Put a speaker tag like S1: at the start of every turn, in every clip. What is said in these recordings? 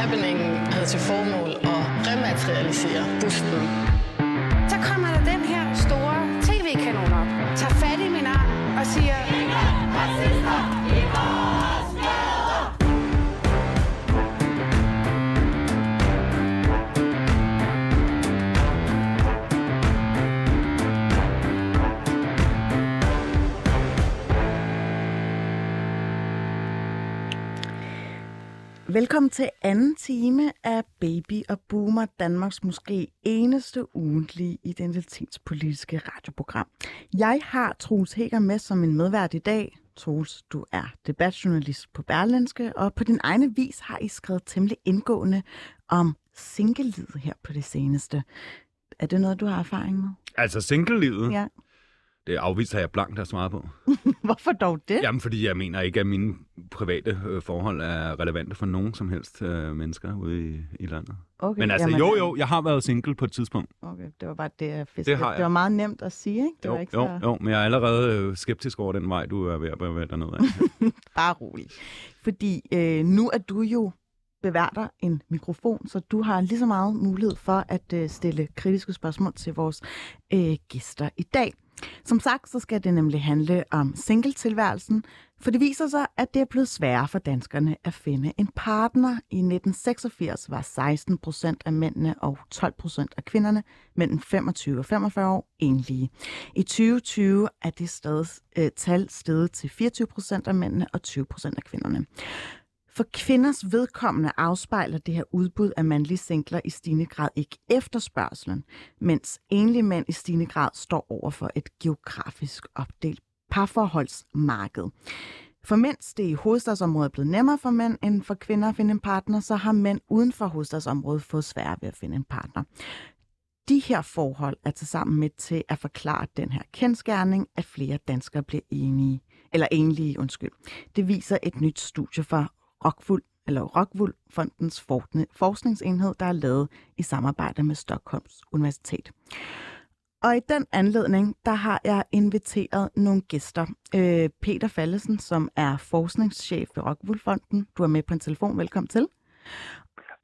S1: Happening havde til formål at rematerialisere busten.
S2: Så kommer der den her store tv-kanon op, tager fat i min arm og siger...
S3: Velkommen til anden time af Baby og Boomer, Danmarks måske eneste ugentlige identitetspolitiske radioprogram. Jeg har Troels Hækker med som en medvært i dag. Troels, du er debatjournalist på Berlinske, og på din egne vis har I skrevet temmelig indgående om single her på det seneste. Er det noget, du har erfaring med?
S4: Altså single-livet,
S3: Ja.
S4: Det afviser jeg blankt at svare på.
S3: Hvorfor dog det?
S4: Jamen, fordi jeg mener ikke, at mine private øh, forhold er relevante for nogen som helst øh, mennesker ude i, i landet.
S3: Okay,
S4: Men altså,
S3: jamen,
S4: jo jo, jeg har været single på et tidspunkt.
S3: Okay, det var bare det, jeg fiskede.
S4: Det
S3: det var meget nemt at sige, ikke? Det
S4: Jo,
S3: var ikke
S4: jo,
S3: så...
S4: jo, men jeg er allerede øh, skeptisk over den vej, du er ved at bevæge dig nedad.
S3: Bare rolig. Fordi øh, nu er du jo beværter en mikrofon, så du har lige så meget mulighed for at øh, stille kritiske spørgsmål til vores øh, gæster i dag. Som sagt, så skal det nemlig handle om singletilværelsen, for det viser sig, at det er blevet sværere for danskerne at finde en partner. I 1986 var 16 procent af mændene og 12 procent af kvinderne mellem 25 og 45 år enlige. I 2020 er det stadig, øh, tal steget til 24 procent af mændene og 20 procent af kvinderne. For kvinders vedkommende afspejler det her udbud af mandlige singler i stigende grad ikke efterspørgselen, mens enlige mænd i stigende grad står over for et geografisk opdelt parforholdsmarked. For mens det i hovedstadsområdet er blevet nemmere for mænd end for kvinder at finde en partner, så har mænd uden for hovedstadsområdet fået sværere ved at finde en partner. De her forhold er tilsammen med til at forklare den her kendskærning, at flere danskere bliver enige, eller enlige, undskyld. Det viser et nyt studie fra Rockwool, eller Rockwool Fondens forskningsenhed, der er lavet i samarbejde med Stockholms Universitet. Og i den anledning, der har jeg inviteret nogle gæster. Øh, Peter Fallesen, som er forskningschef ved Rockwool Fonden. Du er med på en telefon. Velkommen til.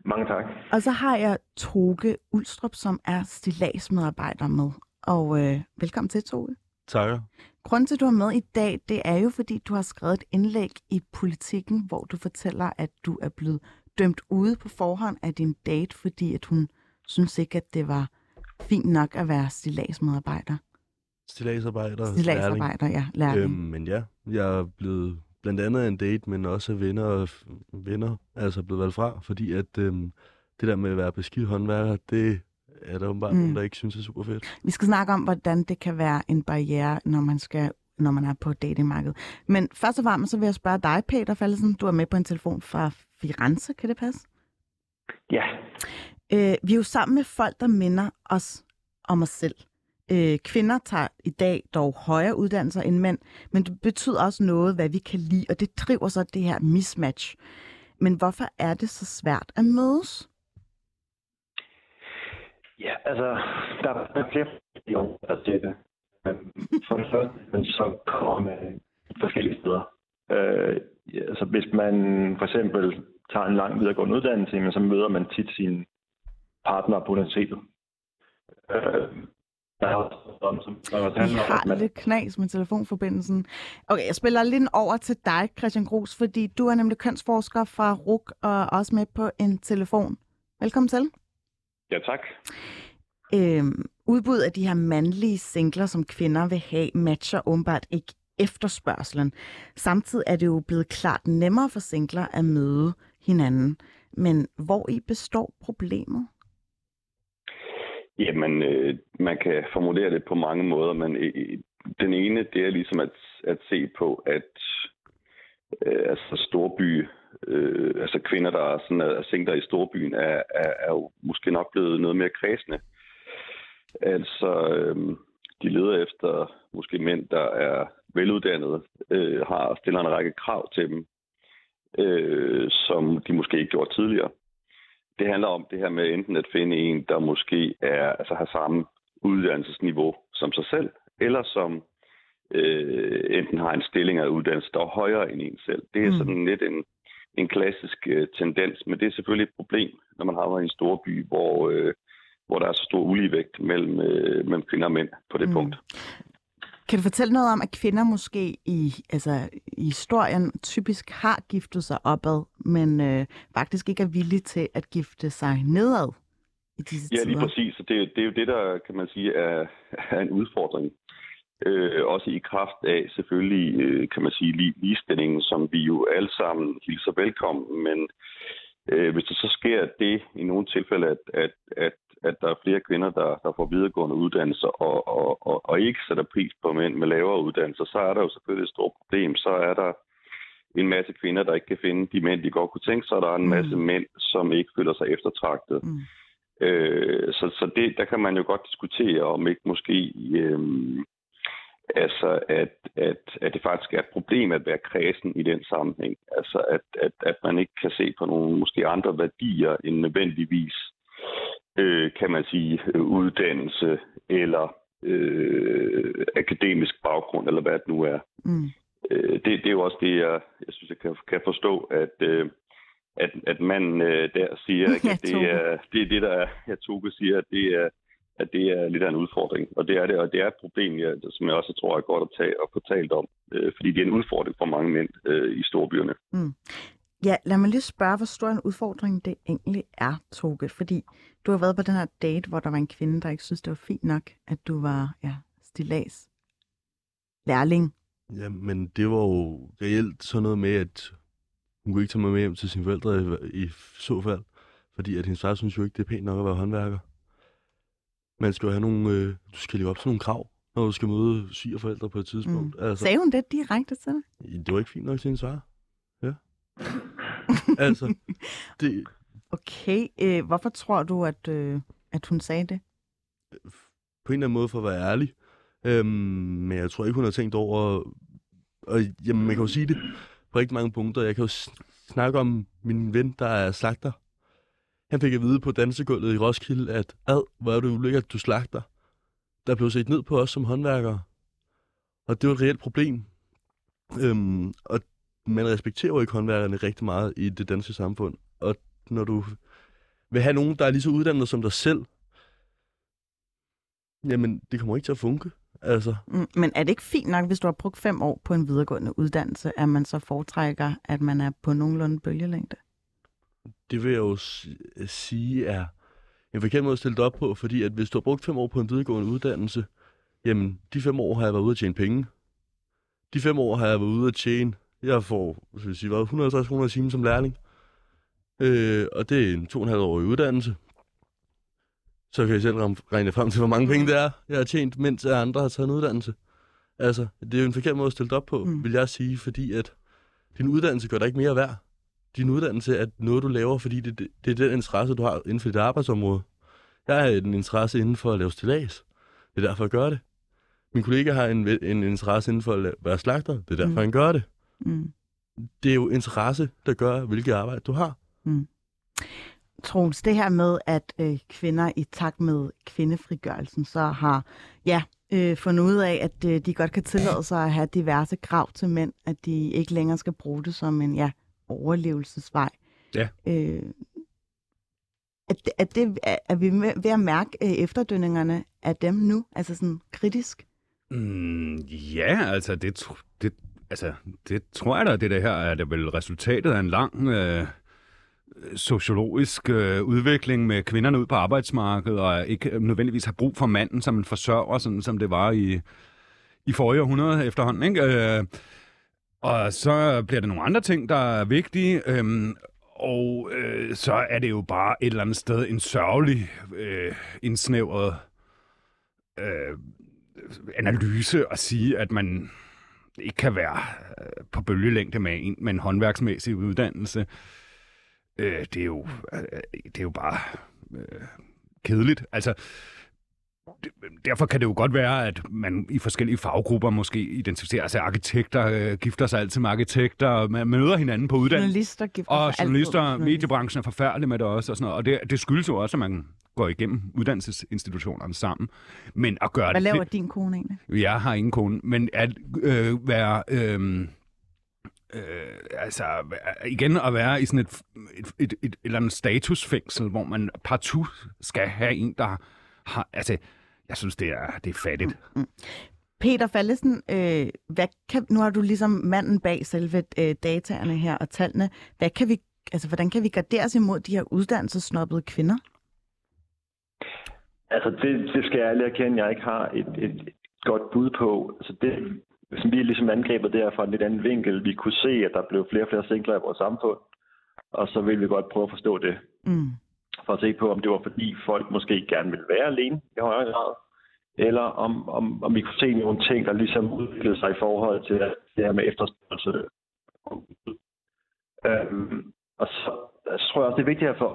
S5: Mange tak.
S3: Og så har jeg Toge Ulstrup, som er stillagsmedarbejder med. Og øh, velkommen til, Toge.
S6: Takker.
S3: Grunden til, at du er med i dag, det er jo, fordi du har skrevet et indlæg i Politikken, hvor du fortæller, at du er blevet dømt ude på forhånd af din date, fordi at hun synes ikke, at det var fint nok at være stillagsmedarbejder.
S6: Stillagsarbejder.
S3: Stillagsarbejder, ja, lærling.
S6: Øhm, men ja, jeg er blevet blandt andet af en date, men også venner og venner, altså blevet valgt fra, fordi at øhm, det der med at være beskidt håndværker, det er der åbenbart
S3: Mm.
S6: nogen, der ikke synes er super fedt.
S3: Vi skal snakke om, hvordan det kan være en barriere, når man skal når man er på datingmarkedet. Men først og fremmest så vil jeg spørge dig, Peter Fallesen. Du er med på en telefon fra Firenze, kan det passe?
S5: Ja,
S3: Øh, vi er jo sammen med folk, der minder os om os selv. Øh, kvinder tager i dag dog højere uddannelser end mænd, men det betyder også noget, hvad vi kan lide, og det driver så det her mismatch. Men hvorfor er det så svært at mødes?
S5: Ja altså, der er flere millioner til det. Men For det første, men så kommer man forskellige steder. Øh, ja, altså, hvis man for eksempel tager en lang videregående uddannelse, jamen, så møder man tit sin partner på universitetet. Øh, der er også om, som, også handler om, at
S3: har
S5: man,
S3: lidt knas med telefonforbindelsen. Okay, jeg spiller lidt over til dig, Christian Gros, fordi du er nemlig kønsforsker fra RUK og også med på en telefon. Velkommen til.
S5: Ja, tak.
S3: Øhm, udbud af de her mandlige singler, som kvinder vil have, matcher åbenbart ikke efterspørgselen. Samtidig er det jo blevet klart nemmere for singler at møde hinanden. Men hvor i består problemet?
S7: Jamen, øh, man kan formulere det på mange måder, men øh, den ene, det er ligesom at, at se på, at øh, altså storby, øh, altså kvinder, der er, sådan, er singler i storbyen, er, er, er jo måske nok blevet noget mere kredsende. Altså, øh, de leder efter måske mænd, der er veluddannede, øh, har stiller en række krav til dem, øh, som de måske ikke gjorde tidligere. Det handler om det her med enten at finde en, der måske er, altså har samme uddannelsesniveau som sig selv, eller som øh, enten har en stilling af uddannelse, der er højere end en selv. Det er
S3: mm.
S7: sådan lidt en, en klassisk øh, tendens, men det er selvfølgelig et problem, når man har i en stor by, hvor, øh, hvor der er så stor uligevægt mellem, øh, mellem kvinder og mænd på det mm. punkt.
S3: Kan du fortælle noget om, at kvinder måske i, altså, i historien typisk har giftet sig opad, men øh, faktisk ikke er villige til at gifte sig nedad i disse
S7: Ja,
S3: tider?
S7: lige præcis. Det, det er jo det, der kan man sige er, er en udfordring. Øh, også i kraft af selvfølgelig, øh, kan man sige, li- ligestillingen, som vi jo alle sammen hilser velkommen. Men øh, hvis der så sker det i nogle tilfælde, at, at, at, at der er flere kvinder, der, der får videregående uddannelser og, og, og, og ikke sætter pris på mænd med lavere uddannelser, så er der jo selvfølgelig et stort problem. Så er der en masse kvinder, der ikke kan finde de mænd, de godt kunne tænke sig, og der er en masse mm. mænd, som ikke føler sig eftertragtet.
S3: Mm.
S7: Øh, så så det, der kan man jo godt diskutere, om ikke måske øh, altså at, at, at det faktisk er et problem at være kredsen i den sammenhæng. Altså at, at, at man ikke kan se på nogle måske andre værdier end nødvendigvis, øh, kan man sige, uddannelse eller øh, akademisk baggrund, eller hvad det nu er.
S3: Mm.
S7: Øh, det, det er jo også det, jeg, jeg synes, jeg kan, kan forstå, at, øh, at, at manden øh, der siger, at
S3: Ja,
S7: det, er, det er det, der er, ja, Toge siger, at det er, at det er lidt af en udfordring. Og det er det, og det er et problem, ja, som jeg også tror er godt at tage og få talt om, øh, fordi det er en udfordring for mange mænd øh, i storbyerne.
S3: Ja, lad mig lige spørge, hvor stor en udfordring det egentlig er, Toge. Fordi du har været på den her date, hvor der var en kvinde, der ikke synes, det var fint nok, at du var ja, stilas lærling.
S6: Ja, men det var jo reelt sådan noget med, at hun kunne ikke tage mig med hjem til sine forældre i, i så fald. Fordi at hendes far synes jo ikke, det er pænt nok at være håndværker. Man skal jo have nogle, øh, du skal leve op til nogle krav, når du skal møde svigerforældre på et tidspunkt. Mm. Altså,
S3: Sagde hun det direkte til dig?
S6: det var ikke fint nok til hendes far. Ja. altså, det,
S3: Okay, øh, hvorfor tror du, at, øh, at hun sagde det?
S6: på en eller anden måde for at være ærlig. Øhm, men jeg tror ikke, hun har tænkt over... Og jamen, man kan jo sige det på rigtig mange punkter. Jeg kan jo snakke om min ven, der er slagter. Han fik at vide på dansegulvet i Roskilde, at ad, hvor er du ulækkert, du slagter. Der blev set ned på os som håndværkere. Og det var et reelt problem. Øhm, og man respekterer jo ikke håndværkerne rigtig meget i det danske samfund. Og når du vil have nogen, der er lige så uddannet som dig selv, Jamen, det kommer ikke til at funke. Altså,
S3: mm, Men er det ikke fint nok, hvis du har brugt fem år på en videregående uddannelse, at man så foretrækker, at man er på nogenlunde bølgelængde?
S6: Det vil jeg jo s- sige er en forkert måde at stille det op på, fordi at hvis du har brugt fem år på en videregående uddannelse, jamen, de fem år har jeg været ude at tjene penge. De fem år har jeg været ude at tjene, jeg får, skal jeg sige, hvad, 150 kroner i timen som lærling. Øh, og det er en to og en halv år i uddannelse. Så kan jeg selv regne frem til, hvor mange penge det er, jeg har tjent, mens andre har taget en uddannelse. Altså, det er jo en forkert måde at stille det op på,
S3: mm.
S6: vil jeg sige, fordi at din uddannelse gør dig ikke mere værd. Din uddannelse er noget, du laver, fordi det, det, det er den interesse, du har inden for dit arbejdsområde. Jeg har en interesse inden for at lave stillads. Det er derfor, jeg gør det. Min kollega har en, en interesse inden for at være slagter. Det er derfor,
S3: Mm.
S6: mm. han gør det.
S3: Mm.
S6: Det er jo interesse, der gør, hvilket arbejde du har.
S3: Troels, det her med, at øh, kvinder i takt med kvindefrigørelsen så har ja, øh, fundet ud af, at øh, de godt kan tillade sig at have diverse krav til mænd, at de ikke længere skal bruge det som en ja, overlevelsesvej.
S4: Ja.
S3: Øh, det, er, det, er vi ved at mærke øh, efterdønningerne af dem nu, altså sådan kritisk?
S4: Mm, ja, altså det, det, altså det tror jeg da, det der her er det vel resultatet af en lang øh, sociologisk øh, udvikling med kvinderne ud på arbejdsmarkedet, og ikke nødvendigvis har brug for manden som en forsørger, sådan som det var i, i forrige århundrede efterhånden. Ikke? Øh, og så bliver der nogle andre ting, der er vigtige, øhm, og øh, så er det jo bare et eller andet sted en sørgelig, øh, indsnævret øh, analyse at sige, at man ikke kan være øh, på bølgelængde med en, med en håndværksmæssig uddannelse. Øh, det, er jo, øh, det er jo bare øh, kedeligt. Altså, øh, derfor kan det jo godt være, at man i forskellige faggrupper måske identificerer sig. Arkitekter øh, gifter sig altid med arkitekter, og man møder hinanden på uddannelse.
S3: Journalister gifter
S4: Og
S3: sig altid
S4: journalister,
S3: journalister.
S4: mediebranchen er forfærdelig med det også. Og, sådan noget. og det, det skyldes jo også, at man går igennem uddannelsesinstitutionerne sammen. Men at gøre
S3: Hvad
S4: det...
S3: laver din kone egentlig?
S4: Jeg har ingen kone, men at øh, være... Øh, øh, altså, igen at være i sådan et, et, et, et, et eller andet statusfængsel, hvor man partout skal have en, der har... Altså, jeg synes, det er, det er fattigt. Mm.
S3: Peter Fallesen, øh, hvad kan, nu har du ligesom manden bag selve øh, dataerne her og tallene. Hvad kan vi, altså, hvordan kan vi gardere os imod de her uddannelsesnoppede kvinder?
S5: Altså, det, det skal jeg ærligt erkende, jeg ikke har et, et godt bud på. Altså, det, som vi ligesom angrebet der fra en lidt anden vinkel, vi kunne se, at der blev flere og flere singler i vores samfund, og så ville vi godt prøve at forstå det. Mm. For at se på, om det var fordi folk måske gerne ville være alene i højere grad, eller om, om, om vi kunne se nogle ting, der ligesom udviklede sig i forhold til det her med efterspørgsel. Øhm, og så, så tror jeg også, det er vigtigt at få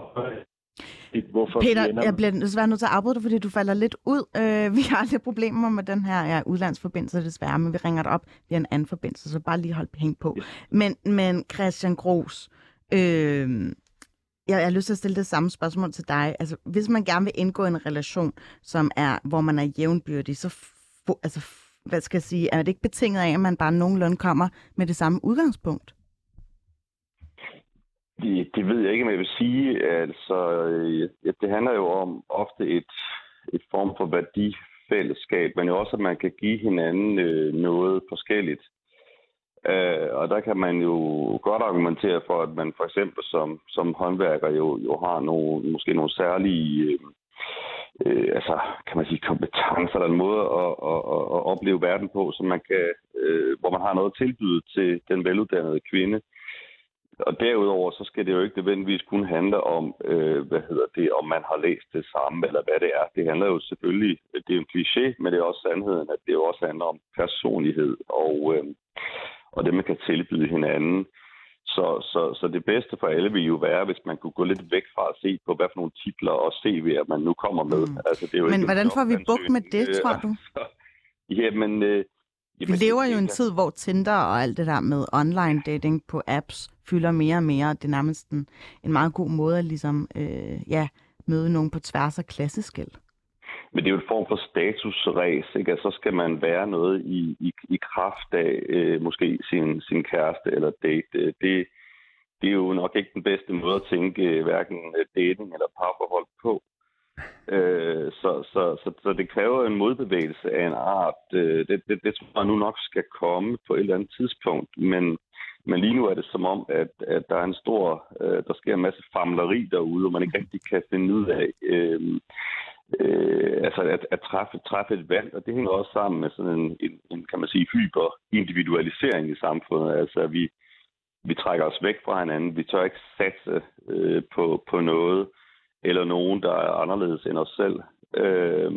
S3: hvorfor Peter, jeg bliver desværre nødt til at afbryde dig, fordi du falder lidt ud. Øh, vi har lidt problemer med den her ja, udlandsforbindelse desværre, men vi ringer dig op via en anden forbindelse, så bare lige hold hænge på. Men, men Christian Gros, øh, jeg, har lyst til at stille det samme spørgsmål til dig. Altså, hvis man gerne vil indgå en relation, som er, hvor man er jævnbyrdig, så få, altså, hvad skal jeg sige, er det ikke betinget af, at man bare nogenlunde kommer med det samme udgangspunkt?
S7: Det, det ved jeg ikke, men jeg vil sige. Altså, ja, det handler jo om ofte et, et form for værdifællesskab, men jo også, at man kan give hinanden øh, noget forskelligt. Øh, og der kan man jo godt argumentere for, at man for eksempel som, som håndværker jo, jo har nogle, måske nogle særlige øh, øh altså, kan man sige, kompetencer eller en måde at, at, at, at opleve verden på, som man kan, øh, hvor man har noget at tilbyde til den veluddannede kvinde. Og derudover, så skal det jo ikke nødvendigvis kun handle om, øh, hvad hedder det, om man har læst det samme, eller hvad det er. Det handler jo selvfølgelig, det er en kliché, men det er også sandheden, at det jo også handler om personlighed og, øh, og det, man kan tilbyde hinanden. Så, så, så det bedste for alle vil jo være, hvis man kunne gå lidt væk fra at se på, hvad for nogle titler og CV'er man nu kommer med.
S3: Mm. Altså, det er jo Men hvordan får vi bukt med det, tror du?
S7: Jamen, øh,
S3: Jamen, vi lever jo en tid, hvor Tinder og alt det der med online dating på apps fylder mere og mere. Det er nærmest en, en meget god måde at ligesom, øh, ja, møde nogen på tværs af klasseskæld.
S7: Men det er jo en form for statusræs, ikke? Altså, så skal man være noget i, i, i kraft af øh, måske sin, sin kæreste eller date. Det, det er jo nok ikke den bedste måde at tænke øh, hverken øh, dating eller parforhold på. Øh, så, så, så, så det kræver en modbevægelse af en art. Øh, det, det, det tror jeg nu nok skal komme på et eller andet tidspunkt. Men, men lige nu er det som om, at, at der er en stor, øh, der sker en masse famleri derude, og man ikke rigtig kan finde ud af, øh, øh, altså at, at træffe, træffe et valg. Og det hænger også sammen med sådan en, en, en kan man sige, hyper individualisering i samfundet. Altså at vi, vi trækker os væk fra hinanden. Vi tør ikke satse øh, på, på noget eller nogen, der er anderledes end os selv. Øh,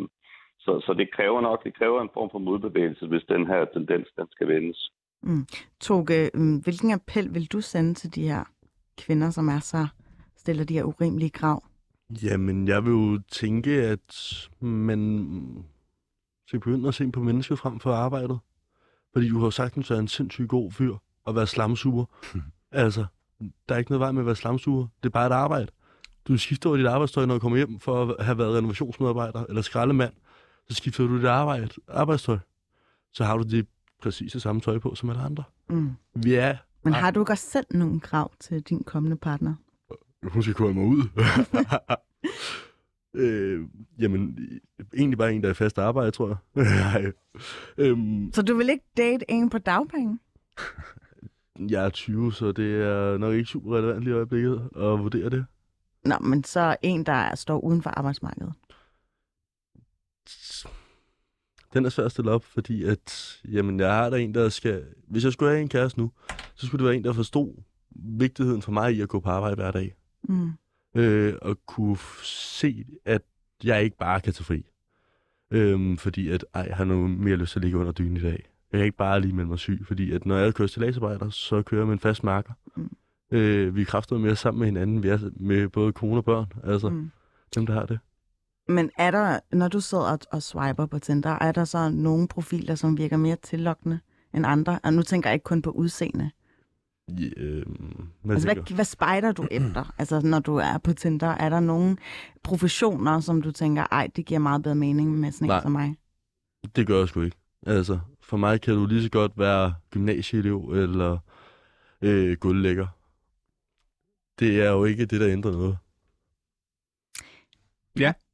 S7: så, så det kræver nok, det kræver en form for modbevægelse, hvis den her tendens, den skal vendes.
S3: Mm. Toge, mm, hvilken appel vil du sende til de her kvinder, som er så, stiller de her urimelige krav?
S6: Jamen, jeg vil jo tænke, at man skal begynde at se på mennesket frem for arbejdet. Fordi du har jo sagtens været en sindssygt god fyr at være slamsuger. altså, der er ikke noget vej med at være slamsuger. Det er bare et arbejde. Du skifter over dit arbejdstøj, når du kommer hjem for at have været renovationsmedarbejder eller skraldemand. Så skifter du dit arbejde, arbejdstøj. Så har du det præcis det samme tøj på som alle andre. Mm. Vi er...
S3: Men har du ikke også selv nogle krav til din kommende partner?
S6: Hun skal komme mig ud. øh, jamen, egentlig bare en, der er fast arbejde, tror jeg.
S3: øhm, så du vil ikke date en på dagpenge?
S6: jeg er 20, så det er nok ikke super relevant lige i øjeblikket at vurdere det.
S3: Nå, men så en, der står uden for arbejdsmarkedet.
S6: Den er svært at stille op, fordi at, jamen, jeg har der en, der skal... Hvis jeg skulle have en kæreste nu, så skulle det være en, der forstod vigtigheden for mig i at gå på arbejde hver dag. Mm. Øh, og kunne se, at jeg ikke bare kan tage fri. Øhm, fordi at, ej, jeg har nu mere lyst til at ligge under dynen i dag. Jeg kan ikke bare lige melde mig syg, fordi at når jeg kører til lagsarbejder, så kører jeg med en fast marker. Mm. Øh, vi er kraftet mere sammen med hinanden. Vi er med både kone og børn. Altså, mm. dem der har det.
S3: Men er der, når du sidder og, og swiper på Tinder, er der så nogle profiler, som virker mere tillokkende end andre? Og nu tænker jeg ikke kun på udseende.
S6: Ja, øh,
S3: hvad, altså, hvad, hvad spejder du efter? Altså, når du er på Tinder, er der nogle professioner, som du tænker, ej, det giver meget bedre mening med sådan en som mig?
S6: det gør jeg sgu ikke. Altså, for mig kan du lige så godt være gymnasieelev, eller øh, guldlægger. Det er jo ikke det, der ændrer noget.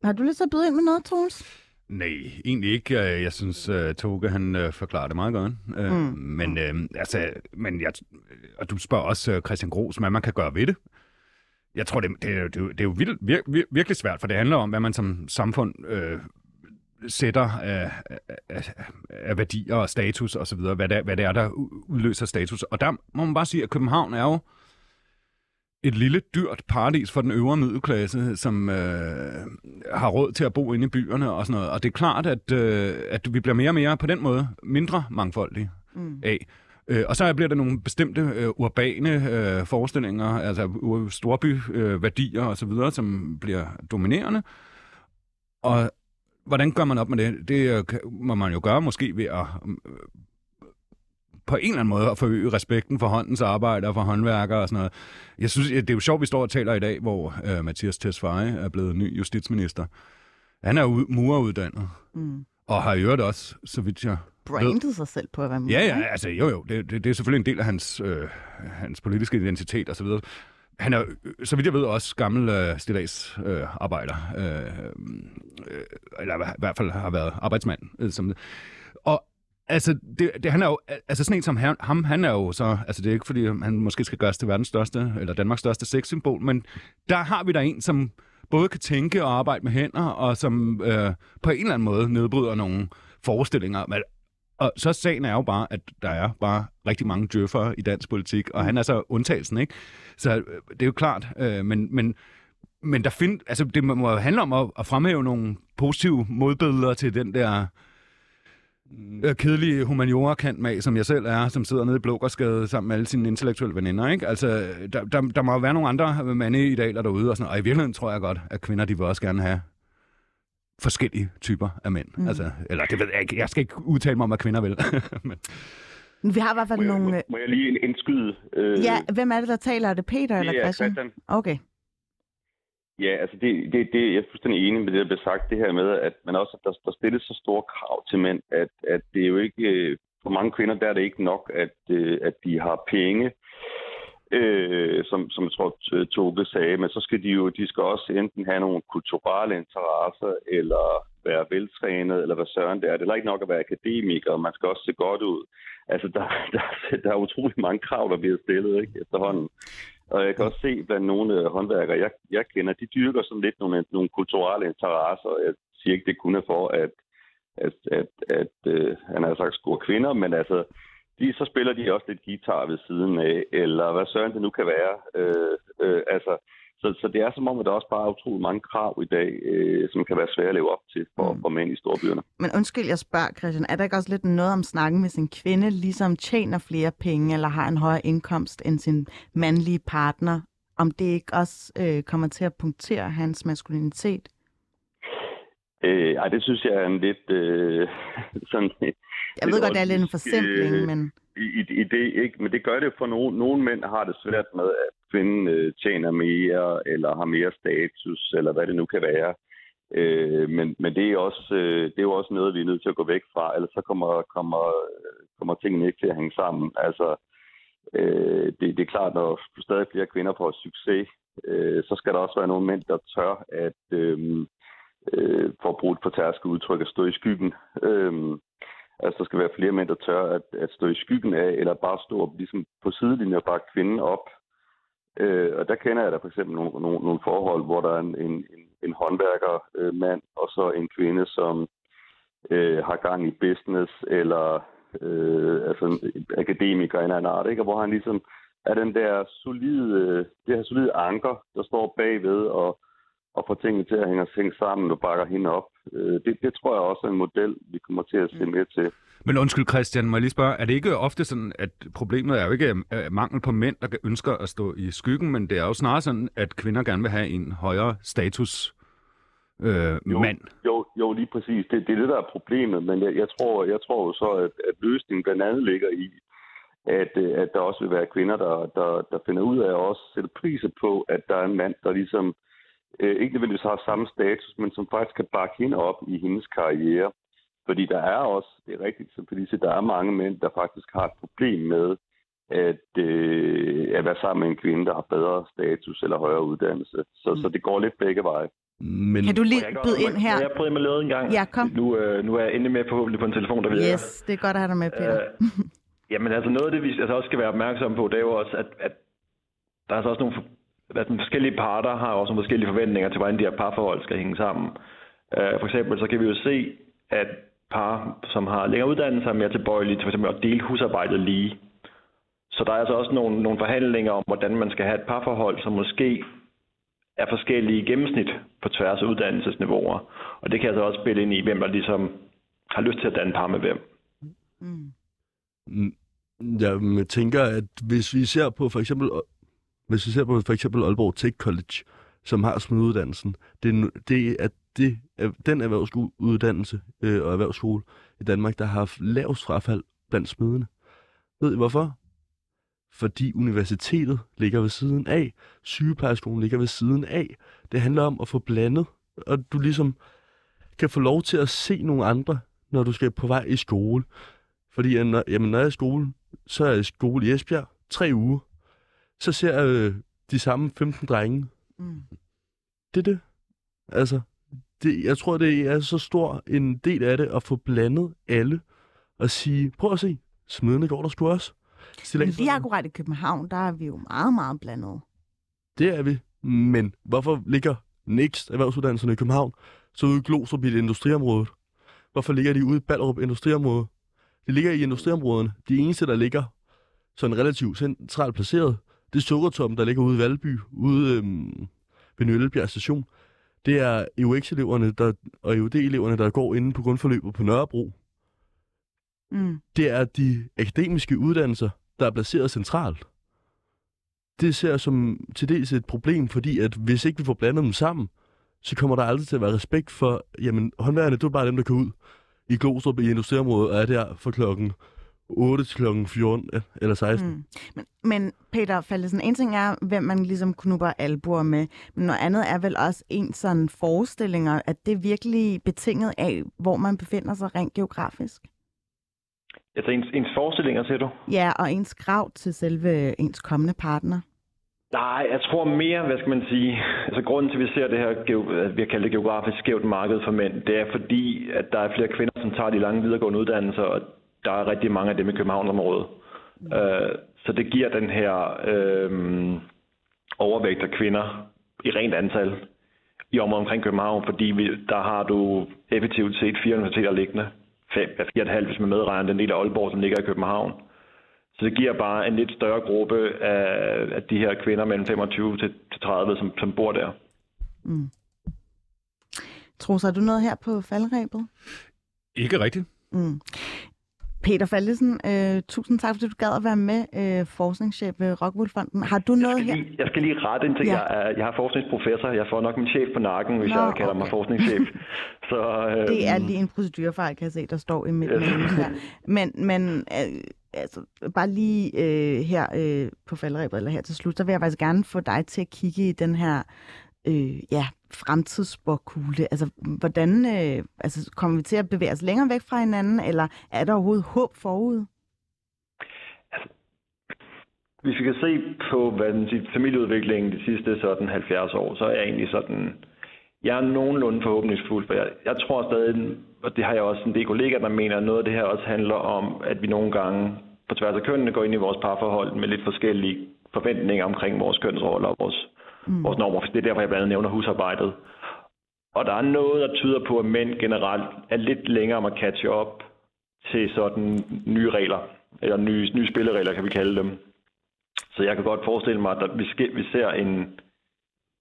S3: Har du lyst til at byde ind med noget, Troels?
S4: Nej, egentlig ikke. Øh, Jeg synes, uh, Toge han uh, forklarer det meget godt. Uh,
S3: Mm.
S4: Men, uh, altså, men jeg, og du spørger også uh, Christian Gros, hvad man kan gøre ved det. Jeg tror, det, det, er det, er det er jo vildt, vir, vir, virkelig svært, for det handler om, hvad man som samfund øh, sætter af, af, af værdier og status osv., hvad, det hvad det er, der udløser status. Og der må man bare sige, at København er jo et lille, dyrt paradis for den øvre middelklasse, som øh, har råd til at bo inde i byerne og sådan noget. Og det er klart, at, øh, at vi bliver mere og mere på den måde mindre mangfoldige
S3: Mm.
S4: af. Øh, og så bliver der nogle bestemte øh, urbane øh, forestillinger, altså storbyværdier øh, værdier og så videre, som bliver dominerende. Og hvordan gør man op med det? Det øh, må man jo gøre måske ved at øh, på en eller anden måde at forøge respekten for håndens arbejde og for håndværkere og sådan noget. Jeg synes, det er jo sjovt, vi står og taler i dag, hvor øh, Mathias Tesfaye er blevet ny justitsminister. Han er jo mureruddannet,
S3: Mm.
S4: og har i øvrigt også, så vidt jeg
S3: Brandet sig selv på at være murer,
S4: Ja, ja, altså jo jo, det, det, det er selvfølgelig en del af hans, øh, hans politiske identitet og så videre. Han er, øh, så vidt jeg ved, også gammel øh, stillads øh, arbejder, øh, øh, eller i hvert fald har været arbejdsmand. Øh, som, altså, det, det, han er jo, altså sådan en som han, ham, han er jo så, altså det er ikke fordi, han måske skal gøres til verdens største, eller Danmarks største sexsymbol, men der har vi der en, som både kan tænke og arbejde med hænder, og som øh, på en eller anden måde nedbryder nogle forestillinger. Men og så sagen er jo bare, at der er bare rigtig mange djøffere i dansk politik, og han er så undtagelsen, ikke? Så øh, det er jo klart, øh, men, men, men der find, altså, det må jo handle om at, at fremhæve nogle positive modbilleder til den der øh, kedelige humaniora med, som jeg selv er, som sidder nede i Blågårdsgade sammen med alle sine intellektuelle veninder, ikke? Altså, der, der, der må jo være nogle andre mande i dag, der er derude, og, sådan, og i virkeligheden tror jeg godt, at kvinder, de vil også gerne have forskellige typer af mænd. Mm. Altså, eller det ved jeg ikke. Jeg skal ikke udtale mig om, hvad kvinder vil. Men,
S3: Vi har i hvert fald
S7: Må jeg,
S3: nogle...
S7: må, må jeg lige indskyde? Øh,
S3: Ja, hvem er det, der taler? Er det Peter eller
S7: det er
S3: Christian?
S7: Christian.
S3: Okay.
S7: Ja, altså det, det, det, jeg er fuldstændig enig med det, der bliver sagt, det her med, at man også, der, der stilles så store krav til mænd, at, at det er jo ikke, øh, for mange kvinder, der er det ikke nok, at, øh, at de har penge, øh, som, som jeg tror, Toge sagde, men så skal de jo, de skal også enten have nogle kulturelle interesser, eller være veltrænet, eller hvad søren det er. Det er ikke nok at være akademiker, man skal også se godt ud. Altså, der, der, der er utrolig mange krav, der bliver stillet ikke, efterhånden. Og jeg kan også se blandt nogle øh, håndværkere, jeg, jeg kender, de dyrker sådan lidt nogle, nogle kulturelle interesser. Jeg siger ikke, det kun er for, at, at, at, at øh, han har sagt score kvinder, men altså, de, så spiller de også lidt guitar ved siden af, eller hvad søren det nu kan være. Øh, øh, altså, så, så det er som om, at der også bare er utrolig mange krav i dag, øh, som kan være svære at leve op til for,
S3: Mm.
S7: for mænd i storbyerne.
S3: Men undskyld, jeg spørger, Christian, er der ikke også lidt noget om snakken, hvis en kvinde ligesom tjener flere penge, eller har en højere indkomst end sin mandlige partner, om det ikke også øh, kommer til at punktere hans maskulinitet?
S7: Øh, ej, det synes jeg er en lidt øh, sådan...
S3: Jeg ved godt, det er lidt en forsimpling,
S7: Øh,
S3: men
S7: i, i, i det, ikke? Men det gør det for nogle, nogle mænd har det svært med, at kvinden øh, tjener mere, eller har mere status, eller hvad det nu kan være. Øh, men men det, er også, øh, det er jo også noget, vi er nødt til at gå væk fra, ellers så kommer, kommer, kommer tingene ikke til at hænge sammen. Altså, øh, det, det er klart, når stadig flere kvinder får succes, øh, så skal der også være nogle mænd, der tør at, øh, øh, for at bruge et udtryk, at stå i skyggen. Øh, Altså, der skal være flere mænd, der tør at, at stå i skyggen af, eller bare stå op, ligesom på sidelinjen og bakke kvinden op. Øh, og der kender jeg da for eksempel nogle, nogle, nogle forhold, hvor der er en, en, en, en øh, mand, og så en kvinde, som øh, har gang i business, eller øh, altså en akademiker en eller anden art, ikke? og hvor han ligesom er den der solide, det her solide anker, der står bagved og, og får tingene til at hænge, hænge sammen og bakker hende op. Øh, det, det tror jeg også er en model, vi kommer til at se mere til.
S4: men undskyld Christian, må jeg lige spørge, er det ikke ofte sådan, at problemet er jo ikke øh, mangel på mænd, der ønsker at stå i skyggen, men det er jo snarere sådan, at kvinder gerne vil have en højere status øh,
S7: Jo.
S4: mand?
S7: Jo, jo, lige præcis. Det, det er det, der er problemet, men jeg, jeg tror, jeg tror jo så, at, at løsningen blandt andet ligger i, at, øh, at der også vil være kvinder, der, der, der finder ud af at også sætte priser på, at der er en mand, der ligesom øh, ikke nødvendigvis har samme status, men som faktisk kan bakke hende op i hendes karriere. Fordi der er også, det er rigtigt, som Felice, der er mange mænd, der faktisk har et problem med at, øh, at være sammen med en kvinde, der har bedre status eller højere uddannelse. Så, mm. så det går lidt begge veje.
S6: Men
S3: Kan du lige byde ind her?
S5: Jeg prøve med løde en gang?
S3: Ja, kom.
S5: Nu, øh, nu er jeg endelig med forhåbentlig på en telefon, der virker.
S3: Yes, det er godt at have dig med, Peter.
S5: Øh, jamen altså noget af det, vi altså også skal være opmærksomme på, det er jo også, at, at der er altså også nogle, at de forskellige parter har også nogle forskellige forventninger til, hvordan de her parforhold skal hænge sammen. Øh, for eksempel så kan vi jo se, at par, som har længere uddannelse, er mere tilbøjelige til for eksempel at dele husarbejdet lige. Så der er altså også nogle, nogle forhandlinger om, hvordan man skal have et parforhold, som måske er forskellige i gennemsnit på tværs af uddannelsesniveauer. Og det kan altså også spille ind i, hvem der ligesom har lyst til at danne par med hvem.
S3: Mm.
S6: Mm, Jeg tænker, at hvis vi ser på for eksempel, hvis vi ser på for eksempel Aalborg Tech College, som har smiduddannelsen, det, det er det er den erhvervsuddannelse øh, og erhvervsskole i Danmark, der har haft lavest frafald blandt smidene. Ved I hvorfor? Fordi universitetet ligger ved siden af, sygeplejerskolen ligger ved siden af. Det handler om at få blandet, og du ligesom kan få lov til at se nogle andre, når du skal på vej i skole. Fordi når, jamen, når jeg er i skole, så er jeg i skole i Esbjerg tre uger. Så ser jeg øh, de samme 15 drenge.
S3: Mm.
S6: Det er det. Altså, det, jeg tror, det er så stor en del af det at få blandet alle og sige, prøv at se, smidende går der sgu også.
S3: Men
S6: Stillads-
S3: lige akkurat i København, der er vi jo meget, meget blandet.
S6: Det er vi. Men hvorfor ligger Next erhvervsuddannelserne i København så ude i Glostrup i det industriområdet? Hvorfor ligger de ude i Ballerup industriområde? De ligger i industriområderne. De eneste, der ligger sådan relativt centralt placeret, det er Sukkertom, der ligger ude i Valby, ude øhm, ved Nøllebjerg station. Det er EUX-eleverne der, og EUD-eleverne, der går inde på grundforløbet på Nørrebro.
S3: Mm.
S6: Det er de akademiske uddannelser, der er placeret centralt. Det ser jeg som til dels et problem, fordi at hvis ikke vi får blandet dem sammen, så kommer der aldrig til at være respekt for, jamen håndværende, det er bare dem, der kan ud i Glostrup i industriområdet, og er der fra klokken 8 til klokken 14 ja, eller 16. Mm.
S3: Men, men Peter Fallesen, en ting er, hvem man ligesom knupper albuer med, men noget andet er vel også en sådan forestillinger, at det er virkelig betinget af, hvor man befinder sig rent geografisk.
S5: Altså ens, ens forestillinger, siger du?
S3: Ja, og ens krav til selve ens kommende partner.
S5: Nej, jeg tror mere, hvad skal man sige, altså grunden til, at vi ser det her, vi har kaldt det geografisk skævt marked for mænd, det er fordi, at der er flere kvinder, som tager de lange videregående uddannelser, og der er rigtig mange af dem i Københavnsområdet. Mm. Uh, så det giver den her øh, overvægt af kvinder i rent antal i området omkring København, fordi vi, der har du effektivt set fire universiteter liggende. Fem, ja, fire og et halvt, hvis man medregner den del af Aalborg, som ligger i København. Så det giver bare en lidt større gruppe af, af de her kvinder mellem 25 til, til 30, som, som bor der.
S3: Mm. Troels, har du noget her på faldrebet?
S4: Ikke rigtigt.
S3: Mm. Peter Fallesen, øh, tusind tak, fordi du gad at være med, øh, forskningschef ved Rockwool-fonden. Har du
S5: Jeg
S3: noget her?
S5: lige, jeg skal lige rette en ting.
S3: Ja.
S5: Jeg, er, jeg har forskningsprofessor. Jeg får nok min chef på nakken, hvis
S3: Nå,
S5: jeg kalder mig
S3: okay.
S5: forskningschef. Så, øh,
S3: Det er lige en procedurefejl, kan jeg se, der står i midten
S5: Yes.
S3: her. Men, men øh, altså, bare lige øh, her øh, på faldrebet, eller her til slut, så vil jeg faktisk gerne få dig til at kigge i den her øh, ja, fremtidsspåkugle. Altså, hvordan øh, altså, kommer vi til at bevæge os længere væk fra hinanden, eller er der overhovedet håb forud?
S5: Altså, hvis vi kan se på hvad den siger, familieudviklingen de sidste sådan 70 år, så er jeg egentlig sådan, jeg er nogenlunde forhåbningsfuld, for jeg, jeg tror stadig, og det har jeg også en del kollegaer, der mener, at noget af det her også handler om, at vi nogle gange på tværs af kønnene går ind i vores parforhold med lidt forskellige forventninger omkring vores kønsroller og vores, mm. vores normer. Det er derfor, jeg blandt andet nævner husarbejdet. Og der er noget, der tyder på, at mænd generelt er lidt længere om at catch up til sådan nye regler, eller nye, nye spilleregler, kan vi kalde dem. Så jeg kan godt forestille mig, at vi, ske, vi ser en,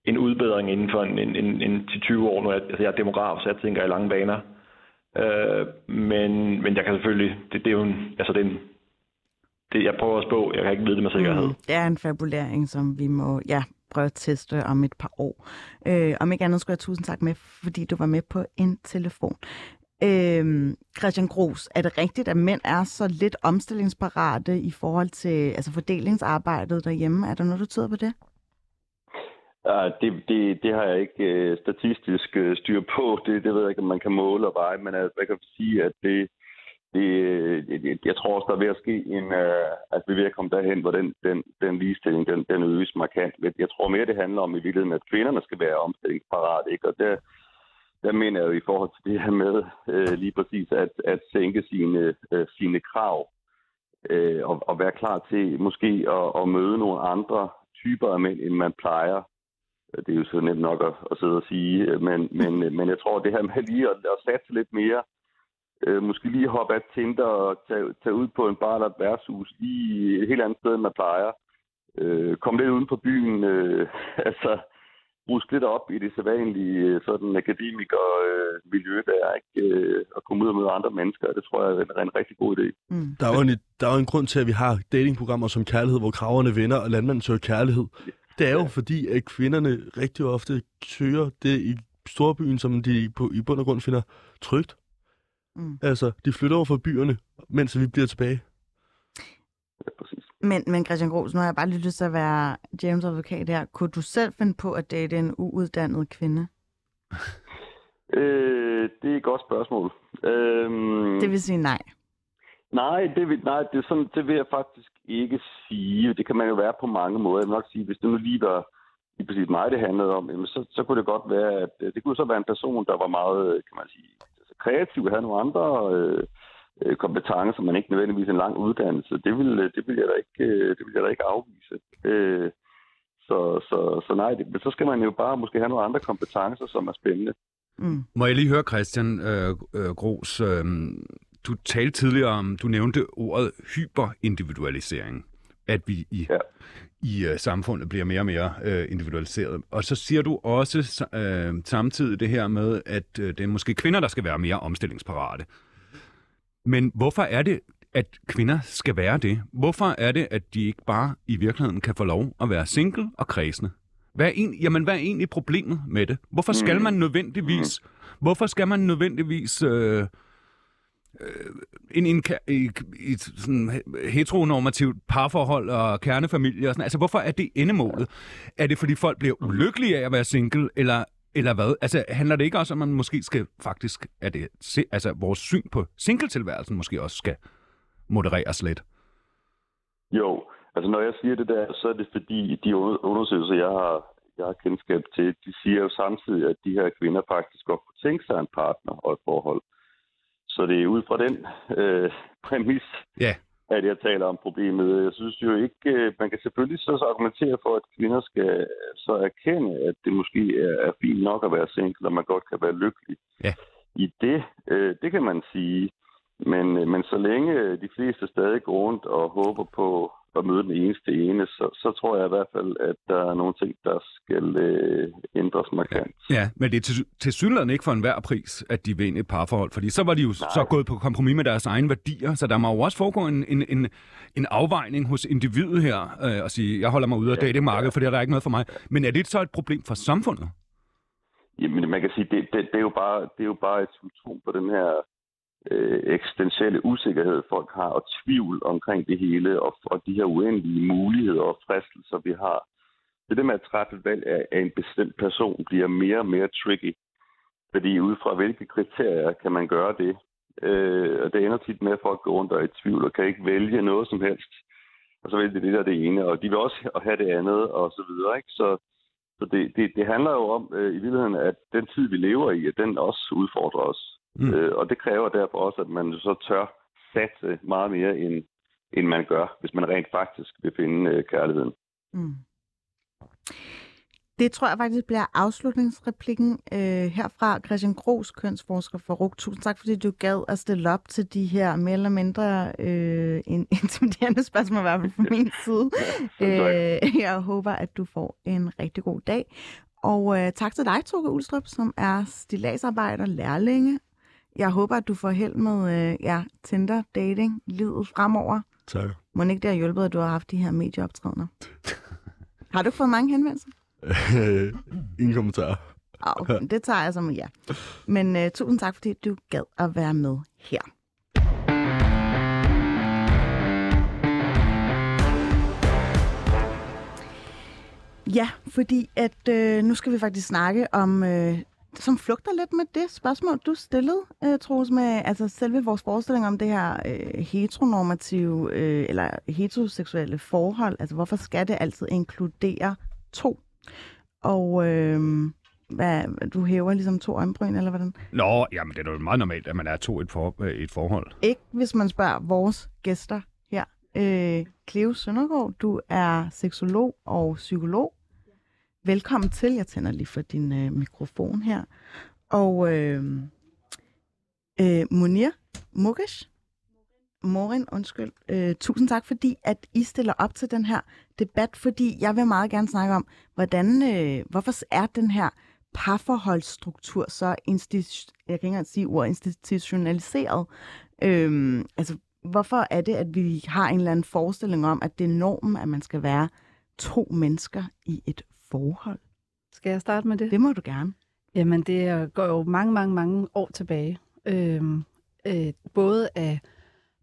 S5: en udbedring inden for en, en, en, en 10-20 år. Nu er jeg, altså jeg er demograf, så jeg tænker i lange baner. Øh, men, men jeg kan selvfølgelig, det, det er jo en, altså det er en, det, jeg prøver at spå, jeg kan ikke vide det med sikkerhed.
S3: Mm, det er en fabulering, som vi må ja, prøve at teste om et par år. Øh, om ikke andet skulle jeg tusind tak med, fordi du var med på en telefon. Øh, Christian Gros, er det rigtigt, at mænd er så lidt omstillingsparate i forhold til altså fordelingsarbejdet derhjemme? Er der noget, du tyder på det?
S7: Ja, det, det, det har jeg ikke øh, statistisk øh, styr på. Det, det ved jeg ikke, om man kan måle og veje, men øh, altså, jeg kan sige, at det, det, jeg, jeg tror også, der er ved at ske en, uh, at vi er ved at komme derhen, hvor den, den, den ligestilling, den, den øges markant. Jeg tror mere, det handler om i virkeligheden, at kvinderne skal være omstillingsparat, ikke? Og der, der mener jeg jo i forhold til det her med uh, lige præcis at, at sænke sine, uh, sine krav uh, og, og være klar til måske at, at møde nogle andre typer af mænd, end man plejer. Det er jo så nemt nok at, at sidde og sige, men, men, men jeg tror, det her med lige at, at satse lidt mere øh, måske lige hoppe af Tinder og tage, tage ud på en bar eller et værtshus lige et helt andet sted, end man plejer. Øh, kom lidt uden på byen, øh, altså bruske lidt op i det sædvanlige øh, sådan akademiker øh, miljø der, ikke? Øh, og komme ud og møde andre mennesker. Det tror jeg er en, en rigtig god idé.
S6: Mm. Der, er jo en, der er jo en grund til, at vi har datingprogrammer som Kærlighed, hvor kraverne vinder, og landmanden søger kærlighed. Det er jo ja. fordi, at kvinderne rigtig ofte søger det i storbyen, som de på, i bund og grund finder trygt. Mm. Altså, de flytter over fra byerne, mens vi bliver tilbage.
S7: Ja, præcis.
S3: Men, men Christian Gros, nu har jeg bare lidt lyst til at være James advokat her. Kunne du selv finde på at date en uuddannet kvinde?
S7: øh, det er et godt spørgsmål. Øhm...
S3: Det vil sige nej.
S7: Nej, det vil, nej det, er sådan, det vil jeg faktisk ikke sige. Det kan man jo være på mange måder. Jeg vil nok sige, hvis det nu lige var lige præcis mig, det handlede om, jamen, så, så kunne det godt være, at det kunne så være en person, der var meget, kan man sige, kreativ, have nogle andre øh, kompetencer, men ikke nødvendigvis en lang uddannelse. Det vil, øh, det vil, jeg, da ikke, øh, det vil jeg da ikke afvise. Øh, så, så, så nej, det, så skal man jo bare måske have nogle andre kompetencer, som er spændende.
S4: Mm. Må jeg lige høre, Christian øh, øh, Gros, øh, du talte tidligere om, du nævnte ordet hyperindividualisering, at vi i ja i øh, samfundet bliver mere og mere øh, individualiseret. Og så siger du også øh, samtidig det her med, at øh, det er måske kvinder, der skal være mere omstillingsparate. Men hvorfor er det, at kvinder skal være det? Hvorfor er det, at de ikke bare i virkeligheden kan få lov at være single og kredsende? Hvad er, en, jamen, hvad er egentlig problemet med det? Hvorfor skal mm. man nødvendigvis, hvorfor skal man nødvendigvis øh, ind i, en, i, i sådan heteronormativt parforhold og kernefamilie og sådan Altså, hvorfor er det endemålet? Er det, fordi folk bliver ulykkelige af at være single, eller, eller hvad? Altså, handler det ikke også om, at man måske skal faktisk, er det, altså, vores syn på singletilværelsen måske også skal modereres lidt?
S7: Jo, altså når jeg siger det der, så er det fordi, de undersøgelser, jeg har, jeg har kendskab til, de siger jo samtidig, at de her kvinder faktisk godt kunne tænke sig en partner og et forhold. Så det er ud fra den øh, præmis, yeah. at jeg taler om problemet. Jeg synes jo ikke, øh, man kan selvfølgelig så argumentere for, at kvinder skal så erkende, at det måske er, er fint nok at være single, og man godt kan være lykkelig. Yeah. I det, øh, det kan man sige. Men, øh, men så længe de fleste stadig går rundt og håber på at møde den eneste ene, så, så tror jeg i hvert fald, at der er nogle ting, der skal øh, ændres markant.
S4: Ja, men det er til, til synligheden ikke for enhver pris, at de vil ind i et parforhold, fordi så var de jo Nej. så gået på kompromis med deres egne værdier, så der må jo også foregå en, en, en, en afvejning hos individet her, øh, og sige, jeg holder mig ude af ja, datingmarkedet, ja. for det er der ikke noget for mig. Men er det så et problem for samfundet?
S7: Jamen, man kan sige, det, det, det, er jo bare, det er jo bare et symptom på den her øh, eksistentielle usikkerhed, folk har, og tvivl omkring det hele, og, og de her uendelige muligheder og fristelser, vi har. Det der med at træffe et valg af, af en bestemt person bliver mere og mere tricky. Fordi ud fra hvilke kriterier kan man gøre det? Øh, og det ender tit med, at folk går rundt og er i tvivl og kan ikke vælge noget som helst. Og så vælger de det der det ene, og de vil også have det andet, og så videre. Ikke? Så, så det, det, det handler jo om øh, i virkeligheden, at den tid, vi lever i, at den også udfordrer os. Mm. Øh, og det kræver derfor også, at man så tør satse meget mere, end, end man gør, hvis man rent faktisk vil finde øh, kærligheden. Mm.
S3: Det tror jeg faktisk bliver afslutningsreplikken øh, herfra. Christian Gros, kønsforsker for RUG. Tusind tak, fordi du gad at stille op til de her mere eller mindre øh, intimiderende spørgsmål, i hvert fald fra min side. øh, jeg håber, at du får en rigtig god dag. Og øh, tak til dig, Toge Ulstrup, som er stilagsarbejder, lærlinge jeg håber, at du får held med øh, ja, Tinder, dating, livet fremover.
S6: Tak.
S3: Må ikke det have hjulpet, at du har haft de her medieoptrædener? har du fået mange henvendelser?
S6: Ingen kommentar.
S3: Okay, det tager jeg som ja. Men uh, tusind tak, fordi du gad at være med her. Ja, fordi at øh, nu skal vi faktisk snakke om øh, som flugter lidt med det spørgsmål, du stillede, øh, Troels, med altså selve vores forestilling om det her øh, heteronormative øh, eller heteroseksuelle forhold. Altså, hvorfor skal det altid inkludere to? Og øh, hvad, du hæver ligesom to øjenbryn, eller hvordan?
S4: Nå, jamen det er jo meget normalt, at man er to i et, for, i et forhold.
S3: Ikke hvis man spørger vores gæster her. Øh, Cleo Søndergaard, du er seksolog og psykolog. Velkommen til. Jeg tænder lige for din øh, mikrofon her. Og øh, øh, Munir Mukesh, Morin, undskyld. Øh, tusind tak, fordi at I stiller op til den her debat, fordi jeg vil meget gerne snakke om, hvordan, øh, hvorfor er den her parforholdsstruktur så institu- jeg kan ikke engang sige ord, institutionaliseret. Øhm, altså, hvorfor er det, at vi har en eller anden forestilling om, at det er normen, at man skal være to mennesker i et forhold?
S8: Skal jeg starte med det?
S3: Det må du gerne.
S8: Jamen, det går jo mange, mange, mange år tilbage. Øhm, øh, både af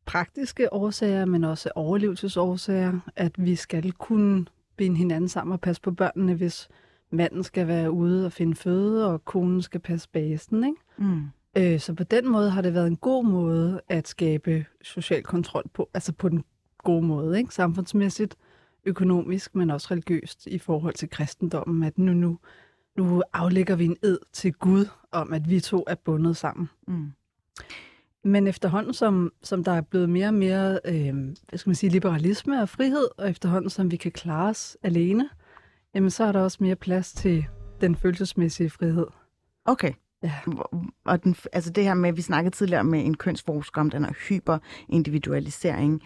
S8: praktiske årsager, men også overlevelsesårsager, at vi skal kunne binde hinanden sammen og passe på børnene, hvis manden skal være ude og finde føde, og konen skal passe basen. Ikke?
S3: Mm.
S8: Øh, så på den måde har det været en god måde at skabe social kontrol på, altså på den gode måde, ikke? samfundsmæssigt, økonomisk, men også religiøst i forhold til kristendommen, at nu, nu, nu aflægger vi en ed til Gud om, at vi to er bundet sammen.
S3: Mm.
S8: Men efterhånden, som, som der er blevet mere og mere øh, hvad skal man sige, liberalisme og frihed, og efterhånden, som vi kan klare os alene, jamen, så er der også mere plads til den følelsesmæssige frihed.
S3: Okay.
S8: Ja.
S3: Og den, altså det her med, vi snakkede tidligere med en kønsforsker om den her hyperindividualisering.